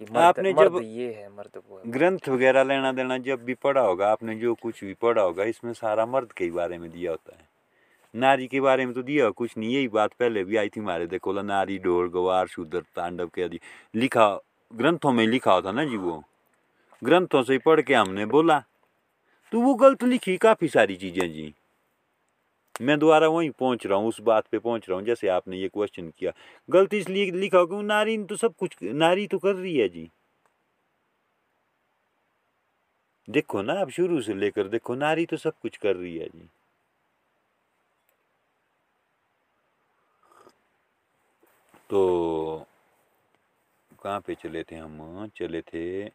मर्द, आपने मर्द जब ये है मर्द वो है ग्रंथ वगैरह लेना देना जब भी पढ़ा होगा आपने जो कुछ भी पढ़ा होगा इसमें सारा मर्द के बारे में दिया होता है। नारी के बारे में तो दिया कुछ नहीं यही बात पहले भी आई थी हमारे देखो नारी ढोल गवार शूद्र तांडव के आदि लिखा ग्रंथों में लिखा होता ना जी वो। ग्रंथों से पढ़ के हमने बोला तो वो गलत लिखी काफ़ी सारी चीज़ें जी। मैं दोबारा वहीं पहुँच रहा हूँ उस बात पे पहुँच रहा हूँ जैसे आपने ये क्वेश्चन किया। गलती इसलिए लिखा हो क्योंकि नारी तो सब कुछ नारी तो कर रही है जी। देखो ना आप शुरू से लेकर देखो नारी तो सब कुछ कर रही है जी। तो कहाँ पे चले थे हम? चले थे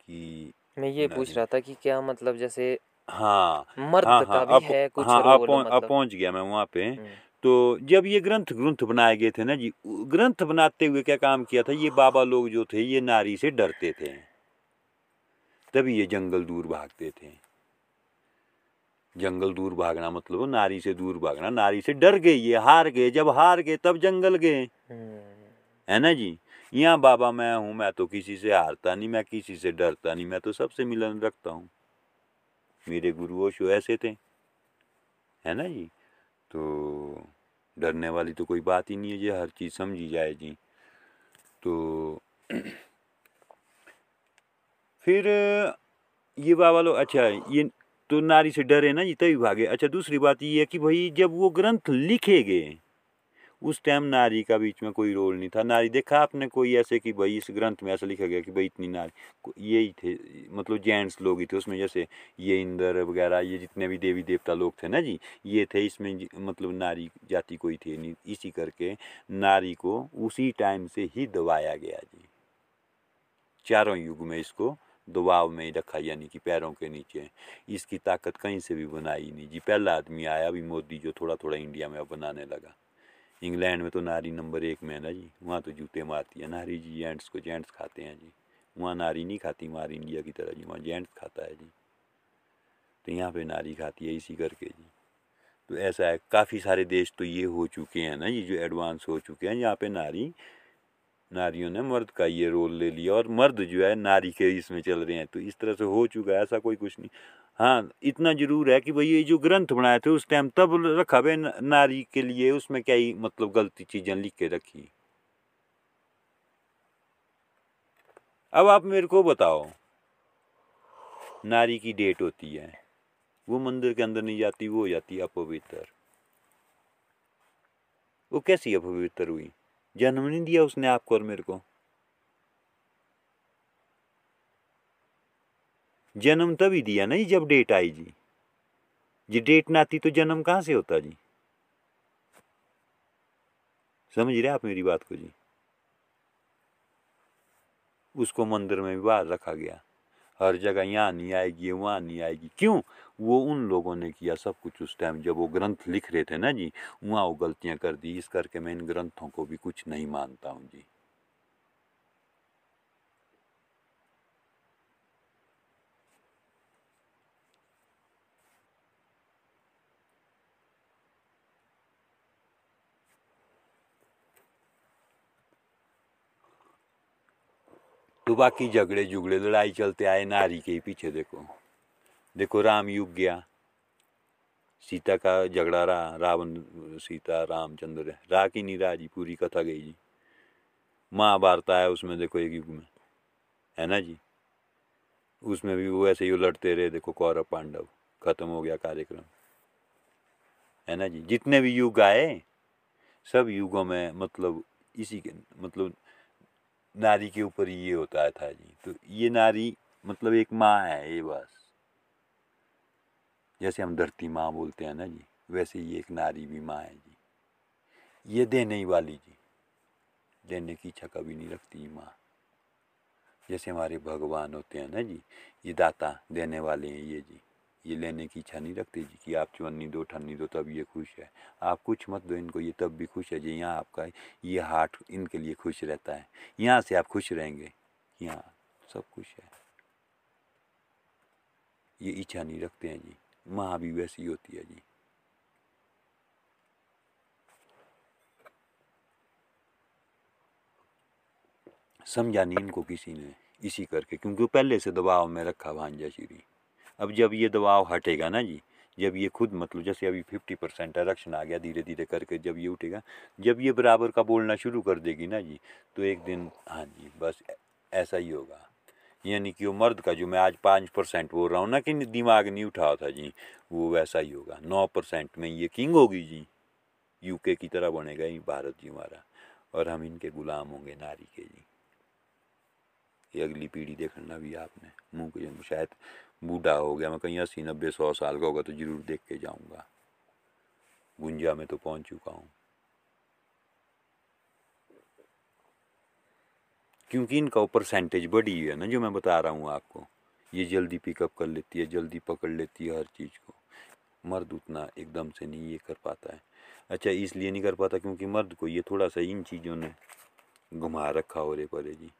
कि मैं ये पूछ रहा था कि क्या मतलब जैसे हाँ मर्द हाँ का हाँ भी है कुछ हाँ अब रोल पहुंच- मतलब। पहुँच गया मैं वहाँ पे। हम्म, तो जब ये ग्रंथ ग्रंथ बनाए गए थे ना जी ग्रंथ बनाते हुए क्या काम किया था? ये बाबा लोग जो थे ये नारी से डरते थे। तभी ये जंगल दूर भागते थे। जंगल दूर भागना मतलब नारी से दूर भागना नारी से डर गए ये हार गए जब हार गए तब जंगल गए। हम्म, है ना जी? यहाँ बाबा मैं हूँ मैं तो किसी से हारता नहीं मैं किसी से डरता नहीं मैं तो सबसे मिलन रखता हूँ। मेरे गुरु ओशो ऐसे थे है ना जी? तो डरने वाली तो कोई बात ही नहीं है जी, हर चीज़ समझी जाए जी। तो फिर ये बाबा लोग अच्छा ये तो नारी से डरे ना जी, तभी भागे। अच्छा दूसरी बात ये है कि भाई, जब वो ग्रंथ लिखे गए उस टाइम नारी का बीच में कोई रोल नहीं था। नारी, देखा आपने कोई ऐसे कि भाई इस ग्रंथ में ऐसा लिखा गया कि भाई इतनी नारी यही थे मतलब जेंट्स लोग ही थे उसमें, जैसे ये इंद्र वगैरह, ये जितने भी देवी देवता लोग थे ना जी, ये थे इसमें मतलब नारी जाति कोई थी नहीं। इसी करके नारी को उसी टाइम से ही दबाया गया जी। चारों युग में इसको दबाव में ही रखा, यानी कि पैरों के नीचे। इसकी ताकत कहीं से भी बनाई नहीं जी। पहला आदमी आया, अभी मोदी जो थोड़ा थोड़ा इंडिया में अब बनाने लगा। इंग्लैंड में तो नारी नंबर एक में है ना जी। वहाँ तो जूते मारती है। नारी जी जेंट्स को जेंट्स खाते हैं जी। वहाँ नारी नहीं खाती, वहाँ इंडिया की तरह जी। वहाँ जेंट्स खाता है जी। तो यहाँ पे नारी खाती है इसी करके जी। तो ऐसा है। काफ़ी सारे देश तो ये हो चुके हैं ना जी, जो एडवांस हो चुके हैं। यहाँ पे नारी नारियों ने मर्द का ये रोल ले लिया और मर्द जो है नारी के इसमें चल रहे हैं। तो इस तरह से हो चुका है, ऐसा कोई कुछ नहीं। हाँ इतना ज़रूर है कि भाई ये जो ग्रंथ बनाए थे उस टाइम तब रखा भाई नारी के लिए उसमें क्या ही मतलब गलती चीज़ें लिख के रखी। अब आप मेरे को बताओ, नारी की डेट होती है, वो मंदिर के अंदर नहीं जाती, वो हो जाती अपवित्र। वो कैसी अपवित्र हुई? जन्म नहीं दिया उसने आपको और मेरे को। जन्म तभी दिया ना जब डेट आई जी। जी डेट ना आती तो जन्म कहाँ से होता जी? समझ रहे आप मेरी बात को जी? उसको मंदिर में भी बाहर रखा गया। हर जगह यहाँ नहीं आएगी, वहाँ नहीं आएगी। क्यों? वो उन लोगों ने किया सब कुछ उस टाइम जब वो ग्रंथ लिख रहे थे ना जी, वहाँ वो गलतियाँ कर दी। इस करके मैं इन ग्रंथों को भी कुछ नहीं मानता हूँ जी। तो बाकी झगड़े झुगड़े लड़ाई चलते आए, नारी के ही पीछे देखो। देखो राम युग गया। सीता का झगड़ा रहा रावण, सीता, रामचंद्र रा की नहीं रहा जी, पूरी कथा गई जी। महाभारत आया उसमें देखो एक युग में। है ना जी? उसमें भी वो ऐसे ही लड़ते रहे, देखो कौरव, पांडव, खत्म हो गया कार्यक्रम। है ना जी? जितने भी युग आए, सब युगों में मतलब इसी के मतलब नारी के ऊपर ये होता है था जी। तो ये नारी मतलब एक माँ है, ये बस। जैसे हम धरती माँ बोलते हैं ना जी, वैसे ये एक नारी भी माँ है जी। ये देने ही वाली जी। देने की इच्छा कभी नहीं रखती माँ। जैसे हमारे भगवान होते हैं ना जी, ये दाता देने वाले हैं ये जी। ये लेने की इच्छा नहीं रखते जी कि आप चुन्नी दो ठन्नी दो, तब ये खुश है। आप कुछ मत दो इनको, ये तब भी खुश है जी, यहाँ आपका ये हार्ट इनके लिए खुश रहता है। यहाँ से आप खुश रहेंगे। यहाँ सब खुश है। ये इच्छा नहीं रखते हैं जी। माँ भी वैसी होती है जी। समझा नहीं इनको किसी ने, इसी करके, क्योंकि पहले से दबाव में रखा भांजा श्री अब जब ये दबाव हटेगा ना जी, जब ये खुद मतलब जैसे अभी फिफ्टी परसेंट आरक्षण आ गया धीरे धीरे करके जब ये उठेगा, जब ये बराबर का बोलना शुरू कर देगी ना जी तो एक दिन हाँ जी, बस ऐसा ही होगा। यानी कि वो मर्द का जो मैं आज पाँच परसेंट बोल रहा हूँ ना कि दिमाग नहीं उठा था जी, वो वैसा ही होगा। नौ परसेंट में ये किंग होगी जी। यूके की तरह बनेगा ही भारत जी हमारा, और हम इनके गुलाम होंगे नारी के जी। ये अगली पीढ़ी देखना भी आपने, मुँह के शायद बूढ़ा हो गया, मैं कहीं अस्सी नब्बे सौ साल का होगा तो ज़रूर देख के जाऊँगा। गुंजा में तो पहुँच चुका हूँ। क्योंकि इनका परसेंटेज बढ़ी है ना, जो मैं बता रहा हूँ आपको। ये जल्दी पिकअप कर लेती है, जल्दी पकड़ लेती है हर चीज़ को। मर्द उतना एकदम से नहीं ये कर पाता है। अच्छा इसलिए नहीं कर पाता क्योंकि मर्द को ये थोड़ा सा इन चीज़ों ने घुमा रखा हो रे परे जी।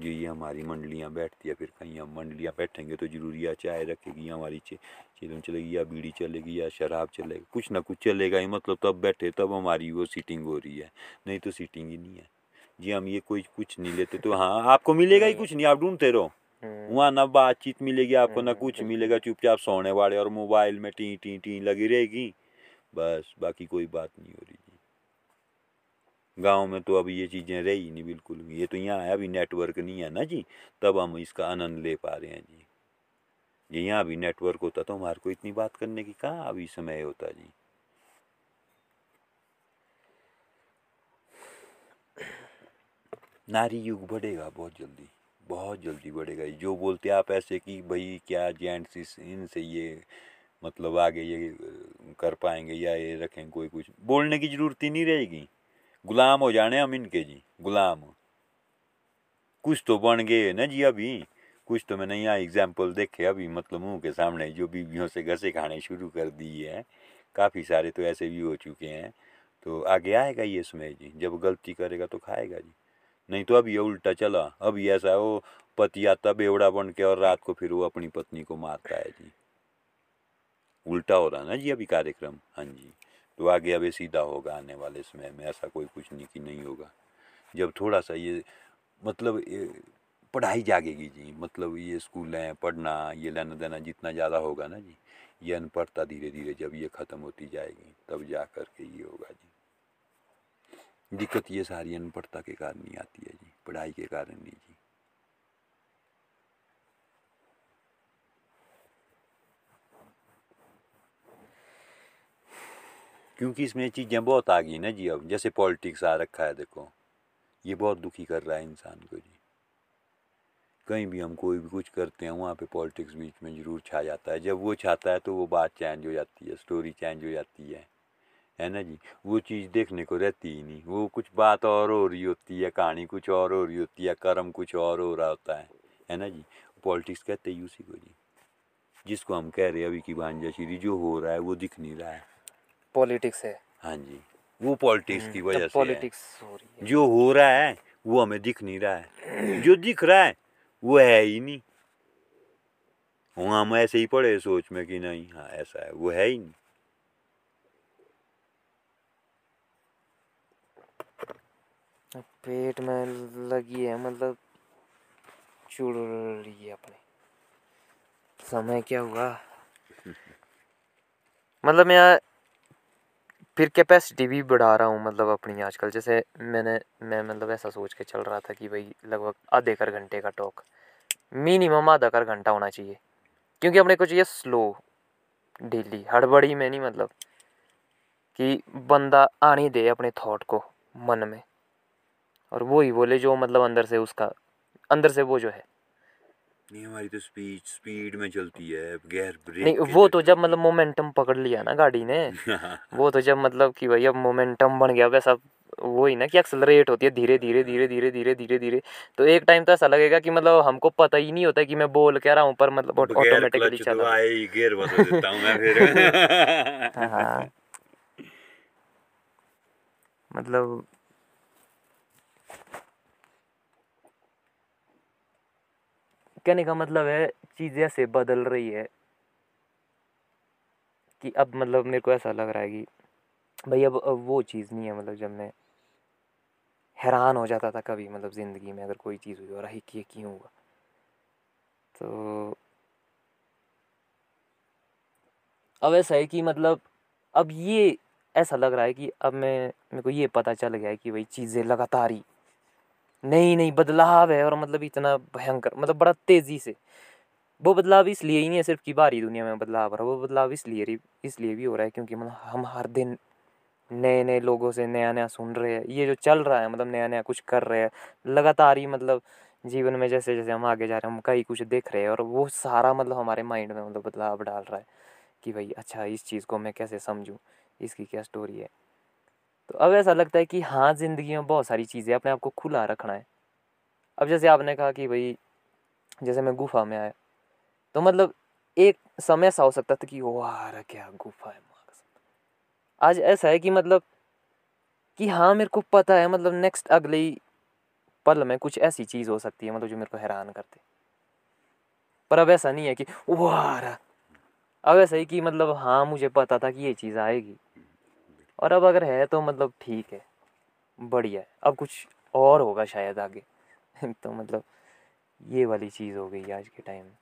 जो ये हमारी मंडलियाँ बैठती है फिर कहीं हम मंडलियाँ बैठेंगे तो ज़रूरी या चाय रखेगी या हमारी चीज़ों चलेगी या बीड़ी चलेगी या शराब चलेगी कुछ ना कुछ चलेगा ही मतलब तब बैठे तब हमारी वो सीटिंग हो रही है नहीं तो सीटिंग ही नहीं है। जी हम ये कोई कुछ नहीं लेते तो हाँ आपको मिलेगा ही कुछ नहीं आप ढूंढते रहो। हम्म। वहाँ ना बातचीत मिलेगी आपको ना हम्म, कुछ हम्म, मिलेगा चुपचाप सोने वाले और मोबाइल में टी टी टी लगी रहेगी बस बाकी कोई बात नहीं हो रही। गाँव में तो अभी ये चीज़ें रही नहीं बिल्कुल भी। ये तो यहाँ है, अभी नेटवर्क नहीं है ना जी। तब हम इसका आनंद ले पा रहे हैं जी। जी यहाँ अभी नेटवर्क होता तो हमारे को इतनी बात करने की कहाँ अभी समय होता जी। नारी युग बढ़ेगा बहुत जल्दी बहुत जल्दी बढ़ेगा। जो बोलते आप ऐसे कि भाई क्या जेंट्स इस, इनसे ये मतलब आगे ये कर पाएँगे या ये रखें, कोई कुछ, बोलने की ज़रूरत ही नहीं रहेगी। गुलाम हो जाने हम इनके जी, गुलाम कुछ तो बन गए ना जी अभी। कुछ तो मैंने यहाँ एग्ज़ाम्पल देखे अभी मतलब मुँह के सामने जो बीवियों से घसे खाने शुरू कर दिए हैं। काफ़ी सारे तो ऐसे भी हो चुके हैं। तो आगे आएगा ये समय जी, जब गलती करेगा तो खाएगा जी। नहीं तो अब ये उल्टा चला अब ये ऐसा वो पति आता बेवड़ा बन के और रात को फिर वो अपनी पत्नी को मारता है जी। उल्टा हो रहा ना जी अभी कार्यक्रम? हाँ जी। तो आगे अभी सीधा होगा आने वाले समय में, ऐसा कोई कुछ नहीं कि नहीं होगा। जब थोड़ा सा ये मतलब ये पढ़ाई जागेगी जी मतलब ये स्कूल हैं, पढ़ना, ये लेना देना जितना ज़्यादा होगा ना जी, ये अनपढ़ता धीरे धीरे जब ये ख़त्म होती जाएगी, तब जा कर के ये होगा जी। दिक्कत ये सारी अनपढ़ता के कारण ही आती है जी, पढ़ाई के कारण नहीं जी। क्योंकि इसमें चीज़ें बहुत आ गई ना जी अब, जैसे पॉलिटिक्स आ रखा है, देखो। ये बहुत दुखी कर रहा है इंसान को जी। कहीं भी हम कोई भी कुछ करते हैं, वहाँ पे पॉलिटिक्स बीच में ज़रूर छा जाता है। जब वो छाता है तो वो बात चेंज हो जाती है, स्टोरी चेंज हो जाती है। है ना जी? वो चीज़ देखने को रहती ही नहीं। वो कुछ बात और हो रही होती है, कहानी कुछ और हो रही होती है, कर्म कुछ और हो रहा होता है। है ना जी? पॉलिटिक्स कहते ही उसी को जी। जिसको हम कह रहे हैं अभी की भांजा श्री जो हो रहा है, वो दिख नहीं रहा है। पॉलिटिक्स है। हाँ जी वो पॉलिटिक्स की वजह से पॉलिटिक्स हो। रही है। जो हो रहा है वो हमें दिख नहीं रहा है। जो दिख रहा है वो है ही नहीं। हम ऐसे ही पड़े सोच में कि नहीं हाँ ऐसा है वो है ही नहीं। पेट में लगी है मतलब चुड़ रही है अपने। समय क्या हुआ? मतलब मैं फिर कैपेसिटी भी बढ़ा रहा हूँ मतलब अपनी आजकल। जैसे मैंने, मैं मतलब ऐसा सोच के चल रहा था कि भाई लगभग आधे कर घंटे का टॉक मिनिमम आधा कर घंटा होना चाहिए। क्योंकि अपने को चाहिए स्लो डेली हड़बड़ी में नहीं मतलब कि बंदा आने दे अपने थॉट को मन में। और वो ही बोले जो मतलब अंदर से उसका, अंदर से वो जो है। नहीं हमारी तो स्पीड स्पीड में चलती है गैर ब्रेक नहीं वो तो जब मतलब मोमेंटम पकड़ लिया ना गाड़ी ने वो तो जब मतलब कि भाई अब मोमेंटम बन गया वैसा वो ही ना कि एक्सलरेट होती है धीरे धीरे धीरे धीरे धीरे धीरे धीरे। तो एक टाइम तो ऐसा लगेगा कि मतलब हमको पता ही नहीं होता कि मैं बोल क्या रहा हूँ पर मतलब ऑटोमेटिकली चल। रहा गियर बदल देता मैं फिर। मतलब कहने का मतलब है चीज़ें ऐसे बदल रही है कि अब मतलब मेरे को ऐसा लग रहा है कि भाई अब, अब वो चीज़ नहीं है मतलब जब मैं हैरान हो जाता था कभी मतलब ज़िंदगी में अगर कोई चीज़ हुई और ही ये क्यों हुआ? तो अब ऐसा है कि मतलब अब ये ऐसा लग रहा है कि अब मैं मेरे को ये पता चल गया है कि भाई चीज़ें लगातार ही नहीं नहीं बदलाव है और मतलब इतना भयंकर मतलब बड़ा तेज़ी से। वो बदलाव इसलिए ही नहीं है सिर्फ़ कि बाहरी दुनिया में बदलाव हो रहा है, वो बदलाव इसलिए इसलिए भी हो रहा है क्योंकि मतलब हम हर दिन नए नए लोगों से नया नया सुन रहे हैं। ये जो चल रहा है मतलब नया नया कुछ कर रहे हैं, लगातार ही मतलब जीवन में जैसे जैसे हम आगे जा रहे हैं, हम कई कुछ देख रहे हैं और वो सारा मतलब हमारे माइंड में मतलब बदलाव डाल रहा है कि भाई अच्छा इस चीज़ को मैं कैसे समझूँ? इसकी क्या स्टोरी है? तो अब ऐसा लगता है कि हाँ ज़िंदगी में बहुत सारी चीज़ें अपने आप को खुला रखना है। अब जैसे आपने कहा कि भाई, जैसे मैं गुफा में आया तो मतलब एक समय ऐसा हो सकता था कि वाह क्या गुफा है आज ऐसा है कि मतलब कि हाँ मेरे को पता है मतलब नेक्स्ट अगले पल में कुछ ऐसी चीज़ हो सकती है मतलब जो मेरे को हैरान करते। पर अब ऐसा नहीं है कि वाह अब ऐसा ही कि मतलब हाँ मुझे पता था कि ये चीज़ आएगी। और अब अगर है तो मतलब ठीक है बढ़िया है। अब कुछ और होगा शायद आगे। तो मतलब ये वाली चीज़ हो गई आज के टाइम। में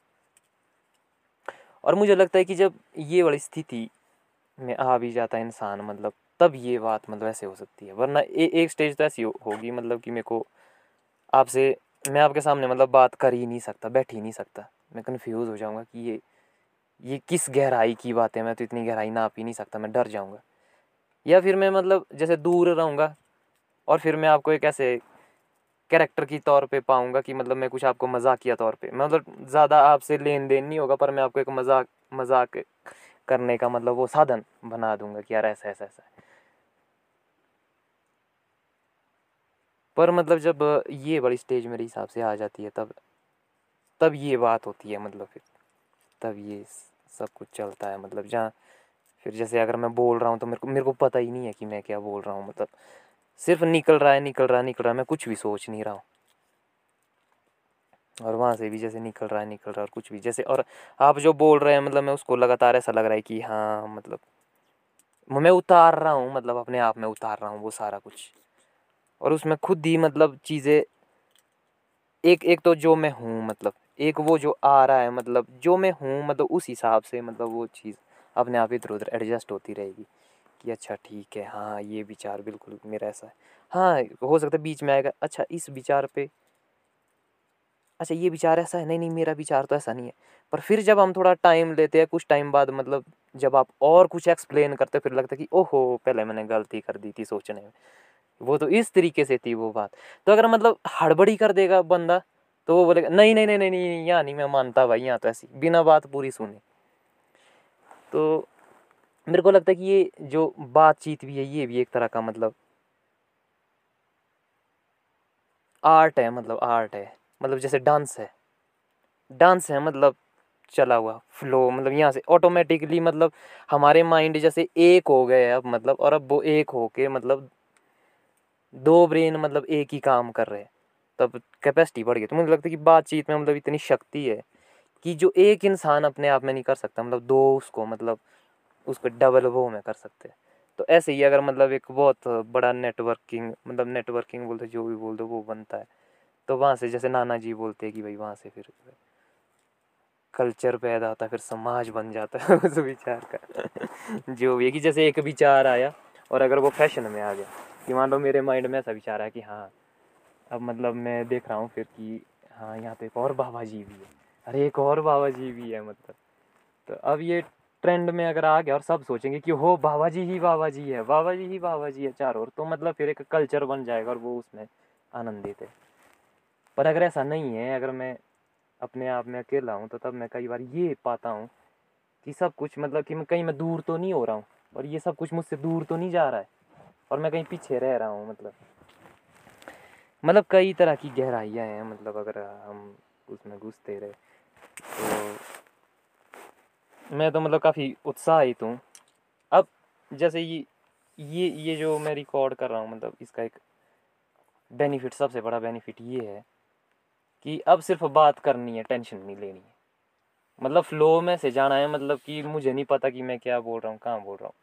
और मुझे लगता है कि जब ये वाली स्थिति में आ भी जाता है इंसान मतलब तब ये बात मतलब ऐसे हो सकती है। वरना ए, एक स्टेज तो ऐसी हो, होगी मतलब कि मेरे को आपसे मैं आपके सामने मतलब बात कर ही नहीं सकता बैठ ही नहीं सकता। मैं कन्फ्यूज़ हो जाऊँगा कि ये ये किस गहराई की बात है? मैं तो इतनी गहराई ना आप ही नहीं सकता मैं डर जाऊँगा। या फिर मैं मतलब जैसे दूर रहूँगा और फिर मैं आपको एक ऐसे कैरेक्टर की तौर पे पाऊँगा कि मतलब मैं कुछ आपको मजाकिया तौर पे। मतलब ज़्यादा आपसे लेन देन नहीं होगा, पर मैं आपको एक मज़ाक मज़ाक करने का मतलब वो साधन बना दूँगा कि यार ऐसा ऐसा ऐसा। पर मतलब जब ये बड़ी स्टेज मेरे हिसाब से आ जाती है, तब तब ये बात होती है मतलब फिर। तब ये सब कुछ चलता है मतलब जहाँ फिर जैसे अगर मैं बोल रहा हूँ तो मेरे को मेरे को पता ही नहीं है कि मैं क्या बोल रहा हूँ मतलब सिर्फ़ निकल रहा है, निकल रहा है, निकल रहा है, मैं कुछ भी सोच नहीं रहा हूँ। और वहाँ से भी जैसे निकल रहा है, निकल रहा है और कुछ भी, जैसे और आप जो बोल रहे हैं मतलब मैं उसको लगातार ऐसा लग रहा है कि हाँ मतलब मैं उतार रहा हूँ मतलब अपने आप में उतार रहा हूँ वो सारा कुछ। और उसमें खुद ही मतलब चीज़ें, एक एक तो जो मैं हूँ मतलब एक वो जो आ रहा है मतलब जो मैं हूँ मतलब उस हिसाब से मतलब वो चीज़ अपने आप इधर उधर एडजस्ट होती रहेगी कि अच्छा ठीक है हाँ ये विचार बिल्कुल मेरा ऐसा है। हाँ हो सकता है बीच में आएगा अच्छा इस विचार पे अच्छा ये विचार ऐसा है, नहीं नहीं, मेरा विचार तो ऐसा नहीं है। पर फिर जब हम थोड़ा टाइम लेते हैं, कुछ टाइम बाद मतलब जब आप और कुछ एक्सप्लेन करते फिर लगता है कि ओहो, पहले मैंने गलती कर दी थी सोचने में। वो तो इस तरीके से थी वो बात। तो अगर मतलब हड़बड़ी कर देगा बंदा तो वो बोलेगा, नहीं नहीं नहीं नहीं नहीं, यहाँ नहीं, मैं मानता भाई, यहाँ तो ऐसी, बिना बात पूरी सुने। तो मेरे को लगता है कि ये जो बातचीत भी है, ये भी एक तरह का मतलब आर्ट है मतलब आर्ट है। मतलब जैसे डांस है। डांस है मतलब चला हुआ, फ्लो मतलब यहाँ से ऑटोमेटिकली मतलब हमारे माइंड जैसे एक हो गए अब मतलब और अब वो एक हो के मतलब दो ब्रेन मतलब एक ही काम कर रहे हैं। तब कैपेसिटी बढ़ गई तो मुझे लगता है कि बातचीत में मतलब इतनी शक्ति है। कि जो एक इंसान अपने आप में नहीं कर सकता मतलब दो उसको मतलब उसको डबल वो में कर सकते तो ऐसे ही अगर मतलब एक बहुत बड़ा नेटवर्किंग मतलब नेटवर्किंग बोलते जो भी बोल दो वो बनता है। तो वहाँ से जैसे नाना जी बोलते हैं कि भाई वहाँ से फिर कल्चर पैदा होता है, फिर समाज बन जाता है, उस विचार का। जो भी है कि जैसे एक विचार आया और अगर वो फ़ैशन में आ गया, कि मान लो मेरे माइंड में ऐसा विचार है कि हाँ अब मतलब मैं देख रहा हूँ फिर कि हाँ यहाँ पे एक और बाबा जी भी है। अरे एक और बाबा जी भी है मतलब। तो अब ये ट्रेंड में अगर आ गया और सब सोचेंगे कि हो बाबा जी ही बाबा जी है बाबा जी ही बाबा जी है चारों ओर तो मतलब फिर एक कल्चर बन जाएगा और वो उसमें आनंदित है। पर अगर ऐसा नहीं है, अगर मैं अपने आप में अकेला हूँ तो तब मैं कई बार ये पाता हूँ कि सब कुछ मतलब कि मैं कहीं मैं दूर तो नहीं हो रहा हूँ, और ये सब कुछ मुझसे दूर तो नहीं जा रहा है, और मैं कहीं पीछे रह रहा हूँ मतलब। मतलब कई तरह की गहराइयाँ हैं मतलब अगर हम उसमें घुसते रहे। तो मैं तो मतलब काफ़ी उत्साहित हूँ। अब जैसे ये ये ये जो मैं रिकॉर्ड कर रहा हूँ मतलब इसका एक बेनिफिट सबसे बड़ा बेनिफिट ये है कि अब सिर्फ़ बात करनी है टेंशन नहीं लेनी है। मतलब फ्लो में से जाना है मतलब कि मुझे नहीं पता कि मैं क्या बोल रहा हूँ कहाँ बोल रहा हूँ।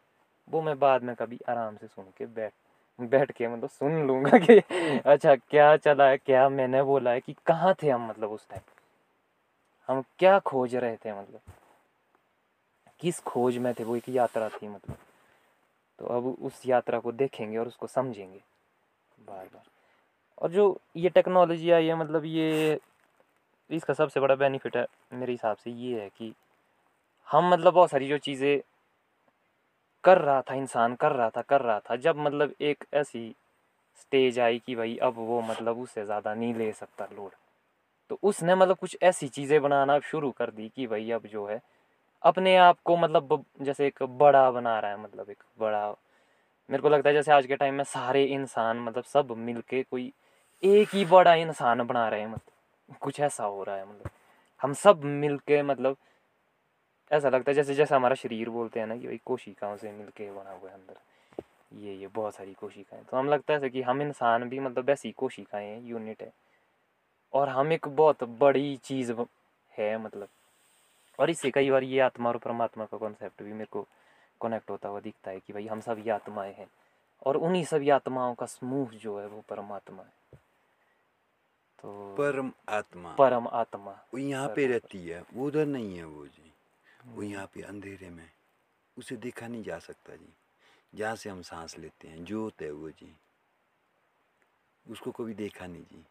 वो मैं बाद में कभी आराम से सुन के बैठ बैठ के मतलब सुन लूँगा कि अच्छा क्या चला है क्या मैंने बोला है कि कहाँ थे हम मतलब उस टाइम हम क्या खोज रहे थे मतलब? किस खोज में थे वो एक यात्रा थी मतलब? तो अब उस यात्रा को देखेंगे और उसको समझेंगे। बार बार। और जो ये टेक्नोलॉजी आई है मतलब ये, इसका सबसे बड़ा बेनिफिट है मेरे हिसाब से ये है कि हम मतलब बहुत सारी जो चीज़ें कर रहा था, इंसान कर रहा था, कर रहा था, जब मतलब एक ऐसी स्टेज आई कि भाई अब वो मतलब उससे ज़्यादा नहीं ले सकता लोड। तो उसने मतलब कुछ ऐसी चीज़ें बनाना शुरू कर दी कि भाई अब जो है, अपने आप को मतलब जैसे एक बड़ा बना रहा है मतलब एक बड़ा, मेरे को लगता है जैसे आज के टाइम में सारे इंसान मतलब सब मिलके कोई एक ही बड़ा इंसान बना रहे हैं मतलब कुछ ऐसा हो रहा है मतलब हम सब मिलके मतलब ऐसा लगता है जैसे जैसे हमारा शरीर बोलते हैं ना कि भाई कोशिकाओं से मिलके बना हुआ है अंदर, ये ये बहुत सारी कोशिकाएँ तो हम लगता है कि हम इंसान भी मतलब ऐसी कोशिकाएँ, यूनिट है और हम एक बहुत बड़ी चीज़ है मतलब। और इससे कई बार ये आत्मा और परमात्मा का कॉन्सेप्ट भी मेरे को कनेक्ट होता हुआ दिखता है कि भाई हम सब ये आत्माएँ हैं। और उन्हीं सभी आत्माओं का समूह जो है वो परमात्मा है। तो परम आत्मा। परम आत्मा। वो यहाँ पे रहती है वो उधर नहीं है वो जी। वो हम्म। यहाँ पे अंधेरे में। उसे देखा नहीं जा सकता जी। जहाँ से हम सांस लेते हैं जोत है वो जी। उसको कभी देखा नहीं जी।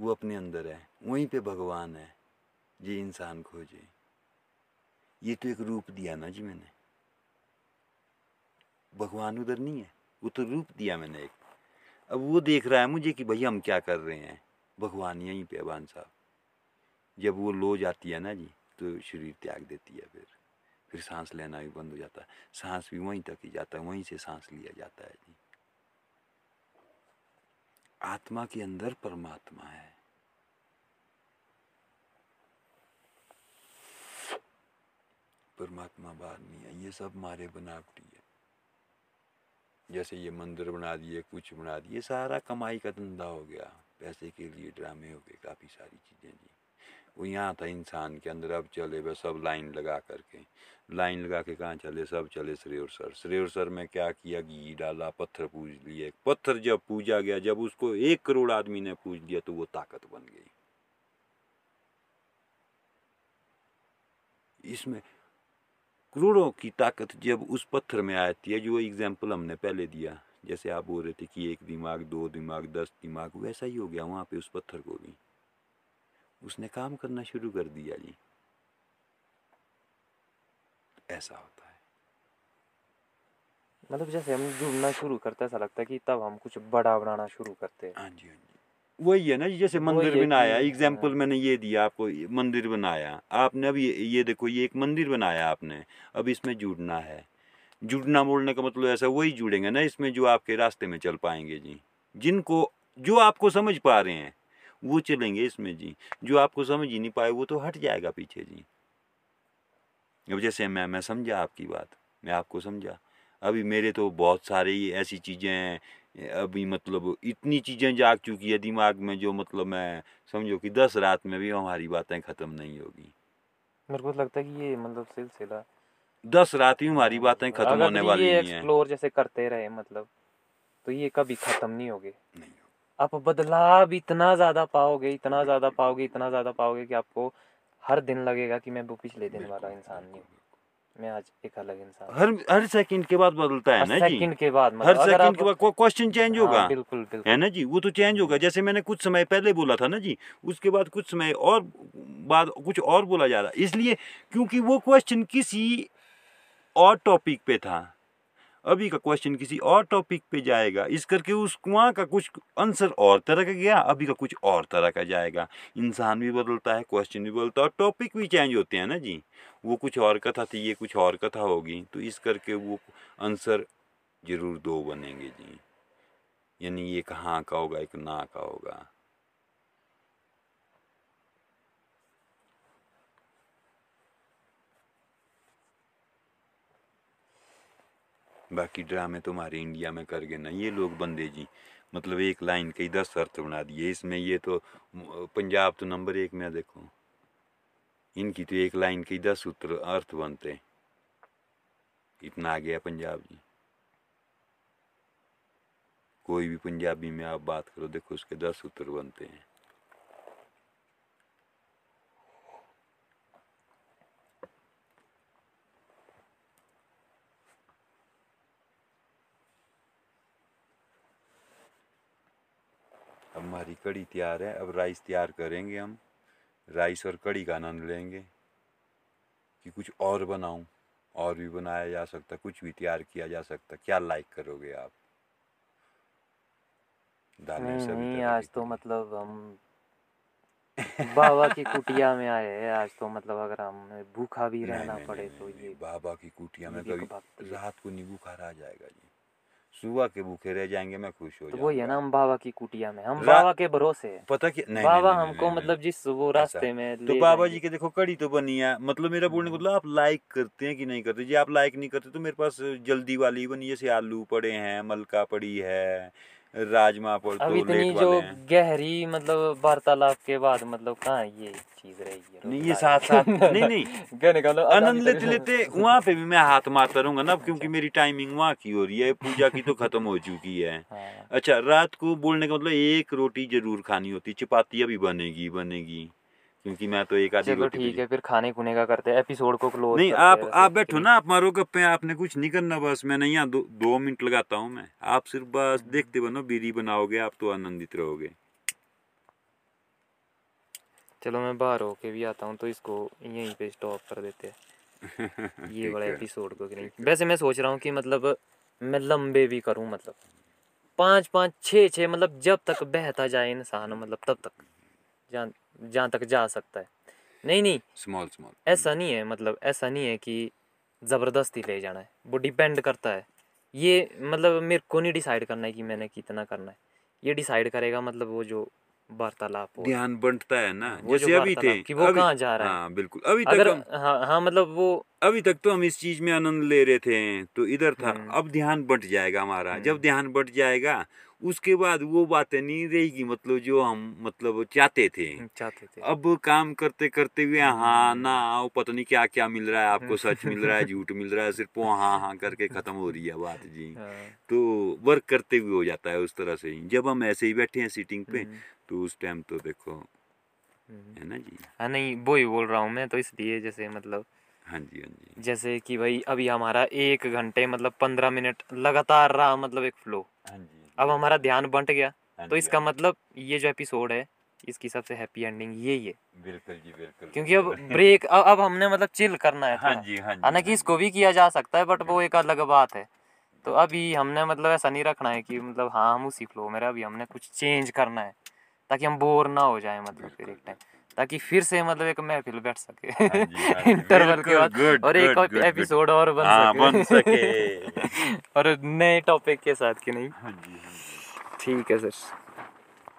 वो अपने अंदर है, वहीं पे भगवान है, जी इंसान खोजे ये तो एक रूप दिया ना जी मैंने। भगवान उधर नहीं है, वो तो रूप दिया मैंने एक। अब वो देख रहा है मुझे कि भैया हम क्या कर रहे हैं। भगवान यहीं पे अबान साहब। जब वो लो जाती है ना जी तो शरीर त्याग देती है फिर। फिर सांस लेना भी बंद हो जाता है। सांस भी वहीं तक ही जाता है, वहीं से सांस लिया जाता है जी। आत्मा के अंदर परमात्मा है। परमात्मा बाहर नहीं है। ये सब मारे बनावटी है। जैसे ये मंदिर बना दिए, कुछ बना दिए सारा कमाई का धंधा हो गया। पैसे के लिए ड्रामे हो गए, काफ़ी सारी चीज़ें जी। वो यहाँ था इंसान के अंदर, अब चले वह सब लाइन लगा करके। लाइन लगा के कहाँ चले? सब चले श्रेयोर सर। श्रेयोर सर में क्या किया? घी डाला, पत्थर पूज लिए। पत्थर जब पूजा गया, जब उसको एक करोड़ आदमी ने पूज लिया तो वो ताकत बन गई। इसमें करोड़ों की ताकत जब उस पत्थर में आती है जो एग्ज़ाम्पल हमने पहले दिया जैसे आप बोल रहे थे कि एक दिमाग दो दिमाग दस दिमाग वैसा ही हो गया वहाँ पे उस पत्थर को भी। उसने काम करना शुरू कर दिया जी। ऐसा होता है। मतलब जैसे हम जुड़ना शुरू करते ऐसा लगता है कि तब हम कुछ बड़ा बनाना शुरू करते हैं। हाँ जी हाँ जी। वही है ना जैसे मंदिर बनाया एग्ज़ाम्पल हाँ। मैंने ये दिया आपको मंदिर बनाया। आपने अब ये ये देखो ये एक मंदिर बनाया आपने अब इसमें जुड़ना है। जुड़ना मोड़ने का मतलब ऐसा वही जुड़ेंगे ना इसमें जो आपके रास्ते में चल पाएँगे जी। जिनको जो आपको समझ पा रहे हैं वो चलेंगे इसमें जी। जो आपको समझ ही नहीं पाए वो तो हट जाएगा पीछे जी। अब जैसे मैं मैं समझा आपकी बात मैं आपको समझा। अभी मेरे तो बहुत सारे ऐसी चीज़ें हैं अभी मतलब इतनी चीज़ें जाग चुकी है दिमाग में जो मतलब मैं समझो कि दस रात में भी हमारी बातें ख़त्म नहीं होगी। मेरे को तो लगता है कि ये मतलब सिलसिला दस रात ही हमारी बातें ख़त्म होने वाली है। एक्सप्लोर जैसे करते रहे मतलब तो ये कभी खत्म नहीं होगे। नहीं। आप बदलाव इतना ज़्यादा पाओगे इतना ज़्यादा पाओगे इतना ज़्यादा पाओगे कि आपको हर दिन लगेगा कि मैं वो पिछले दिन वाला इंसान नहीं हूँ। मैं आज एक अलग इंसान हर हर सेकंड के बाद बदलता है ना जी? सेकंड के बाद मतलब हर सेकंड के बाद क्वेश्चन चेंज हाँ, होगा। बिल्कुल बिल्कुल। है ना जी? वो तो चेंज होगा। जैसे मैंने कुछ समय पहले बोला था ना जी उसके बाद कुछ समय और बाद कुछ और बोला जा रहा इसलिए क्योंकि वो क्वेश्चन किसी और टॉपिक पे था। अभी का क्वेश्चन किसी और टॉपिक पे जाएगा। इस करके उस वहाँ का कुछ आंसर और तरह का गया, अभी का कुछ और तरह का जाएगा। इंसान भी बदलता है क्वेश्चन भी बदलता है और टॉपिक भी चेंज होते हैं ना जी। वो कुछ और कथा थी, ये कुछ और कथा होगी। तो इस करके वो आंसर ज़रूर दो बनेंगे जी। यानी ये कहाँ का होगा, एक ना का होगा। बाकी ड्रामे तो हमारे इंडिया में कर गए ना, ये लोग बंदे जी। मतलब एक लाइन के दस अर्थ बना दिए। इसमें ये तो पंजाब तो नंबर एक में देखो। इनकी तो एक लाइन के दस सूत्र अर्थ बनते। इतना आ गया पंजाब जी। कोई भी पंजाबी में आप बात करो, देखो उसके दस सूत्र बनते हैं। अब हमारी कड़ी तैयार है अब राइस तैयार करेंगे हम। राइस और कड़ी का आनंद लेंगे कि कुछ और बनाऊँ और भी बनाया जा सकता कुछ भी तैयार किया जा सकता। क्या लाइक करोगे आप? दालें नहीं नहीं आज तो मतलब हम बाबा की कुटिया में आए हैं आज तो मतलब अगर हम भूखा भी रहना नहीं, पड़े नहीं, तो ये बाबा की कुटिया में कभी रात को नहीं बुखार आ जाएगा जी। सुबह के भूखे रह जाएँगे मैं खुश हो तो वही है ना हम बाबा की कुटिया में हम बाबा के भरोसे पता क्या नहीं बाबा हमको मतलब जिस वो रास्ते में तो बाबा जी के देखो कड़ी तो बनी है मतलब मेरा बोलने का। मतलब आप लाइक करते हैं कि नहीं करते? जी आप लाइक नहीं करते तो मेरे पास जल्दी वाली बनी जैसे आलू पड़े हैं मलका पड़ी है राजमा पर अब तो इतनी जो गहरी मतलब वार्तालाप के बाद मतलब कहाँ ये चीज़ रहेगी नहीं ये साथ साथ नहीं नहीं। कहने का आनंद लेते लेते वहाँ पे भी मैं हाथ मारता रहूँगा ना क्योंकि मेरी टाइमिंग वहाँ की हो रही है पूजा की तो खत्म हो चुकी है। हाँ, अच्छा रात को बोलने का मतलब एक रोटी ज़रूर खानी होती चपाती भी बनेगी बनेगी। क्योंकि मैं तो एक आधी चलो रोटी ठीक है फिर खाने खुने का करते हैं। एपिसोड को क्लोज नहीं आप आप बैठो ना आप मारो गप्पे आपने कुछ नहीं करना बस। मैं नहीं यहाँ दो, दो मिनट लगाता हूँ मैं। आप सिर्फ़ बस देखते बनो बीरी बनाओगे आप तो आनंदित रहोगे। चलो मैं बाहर होके भी आता हूँ तो इसको यहीं पे स्टॉप कर देते हैं। ये वाला एपिसोड को नहीं। वैसे मैं सोच रहा हूँ कि मतलब मैं लंबे भी करूँ मतलब। पाँच पाँच छः छः मतलब जब तक बहता जाए इंसान मतलब तब तक। जहाँ जहाँ तक जा सकता है। नहीं नहीं। स्मॉल स्मॉल ऐसा नहीं है मतलब ऐसा नहीं है कि ज़बरदस्ती ले जाना है। वो डिपेंड करता है। ये मतलब मेरे को नहीं डिसाइड करना है कि मैंने कितना करना है। ये डिसाइड करेगा मतलब वो जो वार्तालाप ध्यान बंटता है ना। वो जैसे अभी थे। कि वो कहाँ जा रहा है। हाँ बिल्कुल। अभी तक अगर हम हाँ हाँ मतलब वो अभी तक तो हम इस चीज़ में आनंद ले रहे थे तो इधर था। हम्म। अब ध्यान बट जाएगा हमारा। हम्म। जब ध्यान बट जाएगा उसके बाद वो बातें नहीं रहेगी मतलब जो हम मतलब चाहते थे। चाहते थे। अब काम करते करते हुए हाँ ना आओ पता नहीं क्या क्या मिल रहा है आपको सच मिल रहा है झूठ मिल रहा है सिर्फ़ वो हाँ हाँ करके खत्म हो रही है बात जी। हाँ, तो वर्क करते हुए हो जाता है उस तरह से ही। जब हम ऐसे ही बैठे हैं सीटिंग पे हम्म, तो उस टाइम तो देखो हम्म। है ना जी? हाँ नहीं वो ही बोल रहा हूँ मैं तो इसलिए जैसे मतलब हाँ जी हाँ जी। जैसे कि भाई अभी हमारा एक घंटे मतलब पंद्रह मिनट लगातार रहा मतलब एक फ्लो हाँ जी। अब हमारा ध्यान बंट गया। हाँ तो इसका हाँ मतलब ये जो एपिसोड है इसकी सबसे हैप्पी एंडिंग यही है बिल्कुल जी बिल्कुल। क्योंकि अब ब्रेक अब अब हमने मतलब चिल करना है हाँ जी हाँ जी हालाँकि हाँ इसको भी किया जा सकता है बट वो एक अलग बात है। तो अभी हमने मतलब ऐसा नहीं रखना है कि मतलब हाँ हम उसी फ्लो में रहे, अभी हमने कुछ चेंज करना है ताकि हम बोर ना हो जाए मतलब फिर एक टाइम ताकि फिर से मतलब एक महफिल बैठ सके। हाँ हाँ इंटरवल के बाद good, और एक good, good. एपिसोड और बन आ, सके। बन सके। और नए टॉपिक के साथ कि नहीं? हाँ हाँ ठीक है सर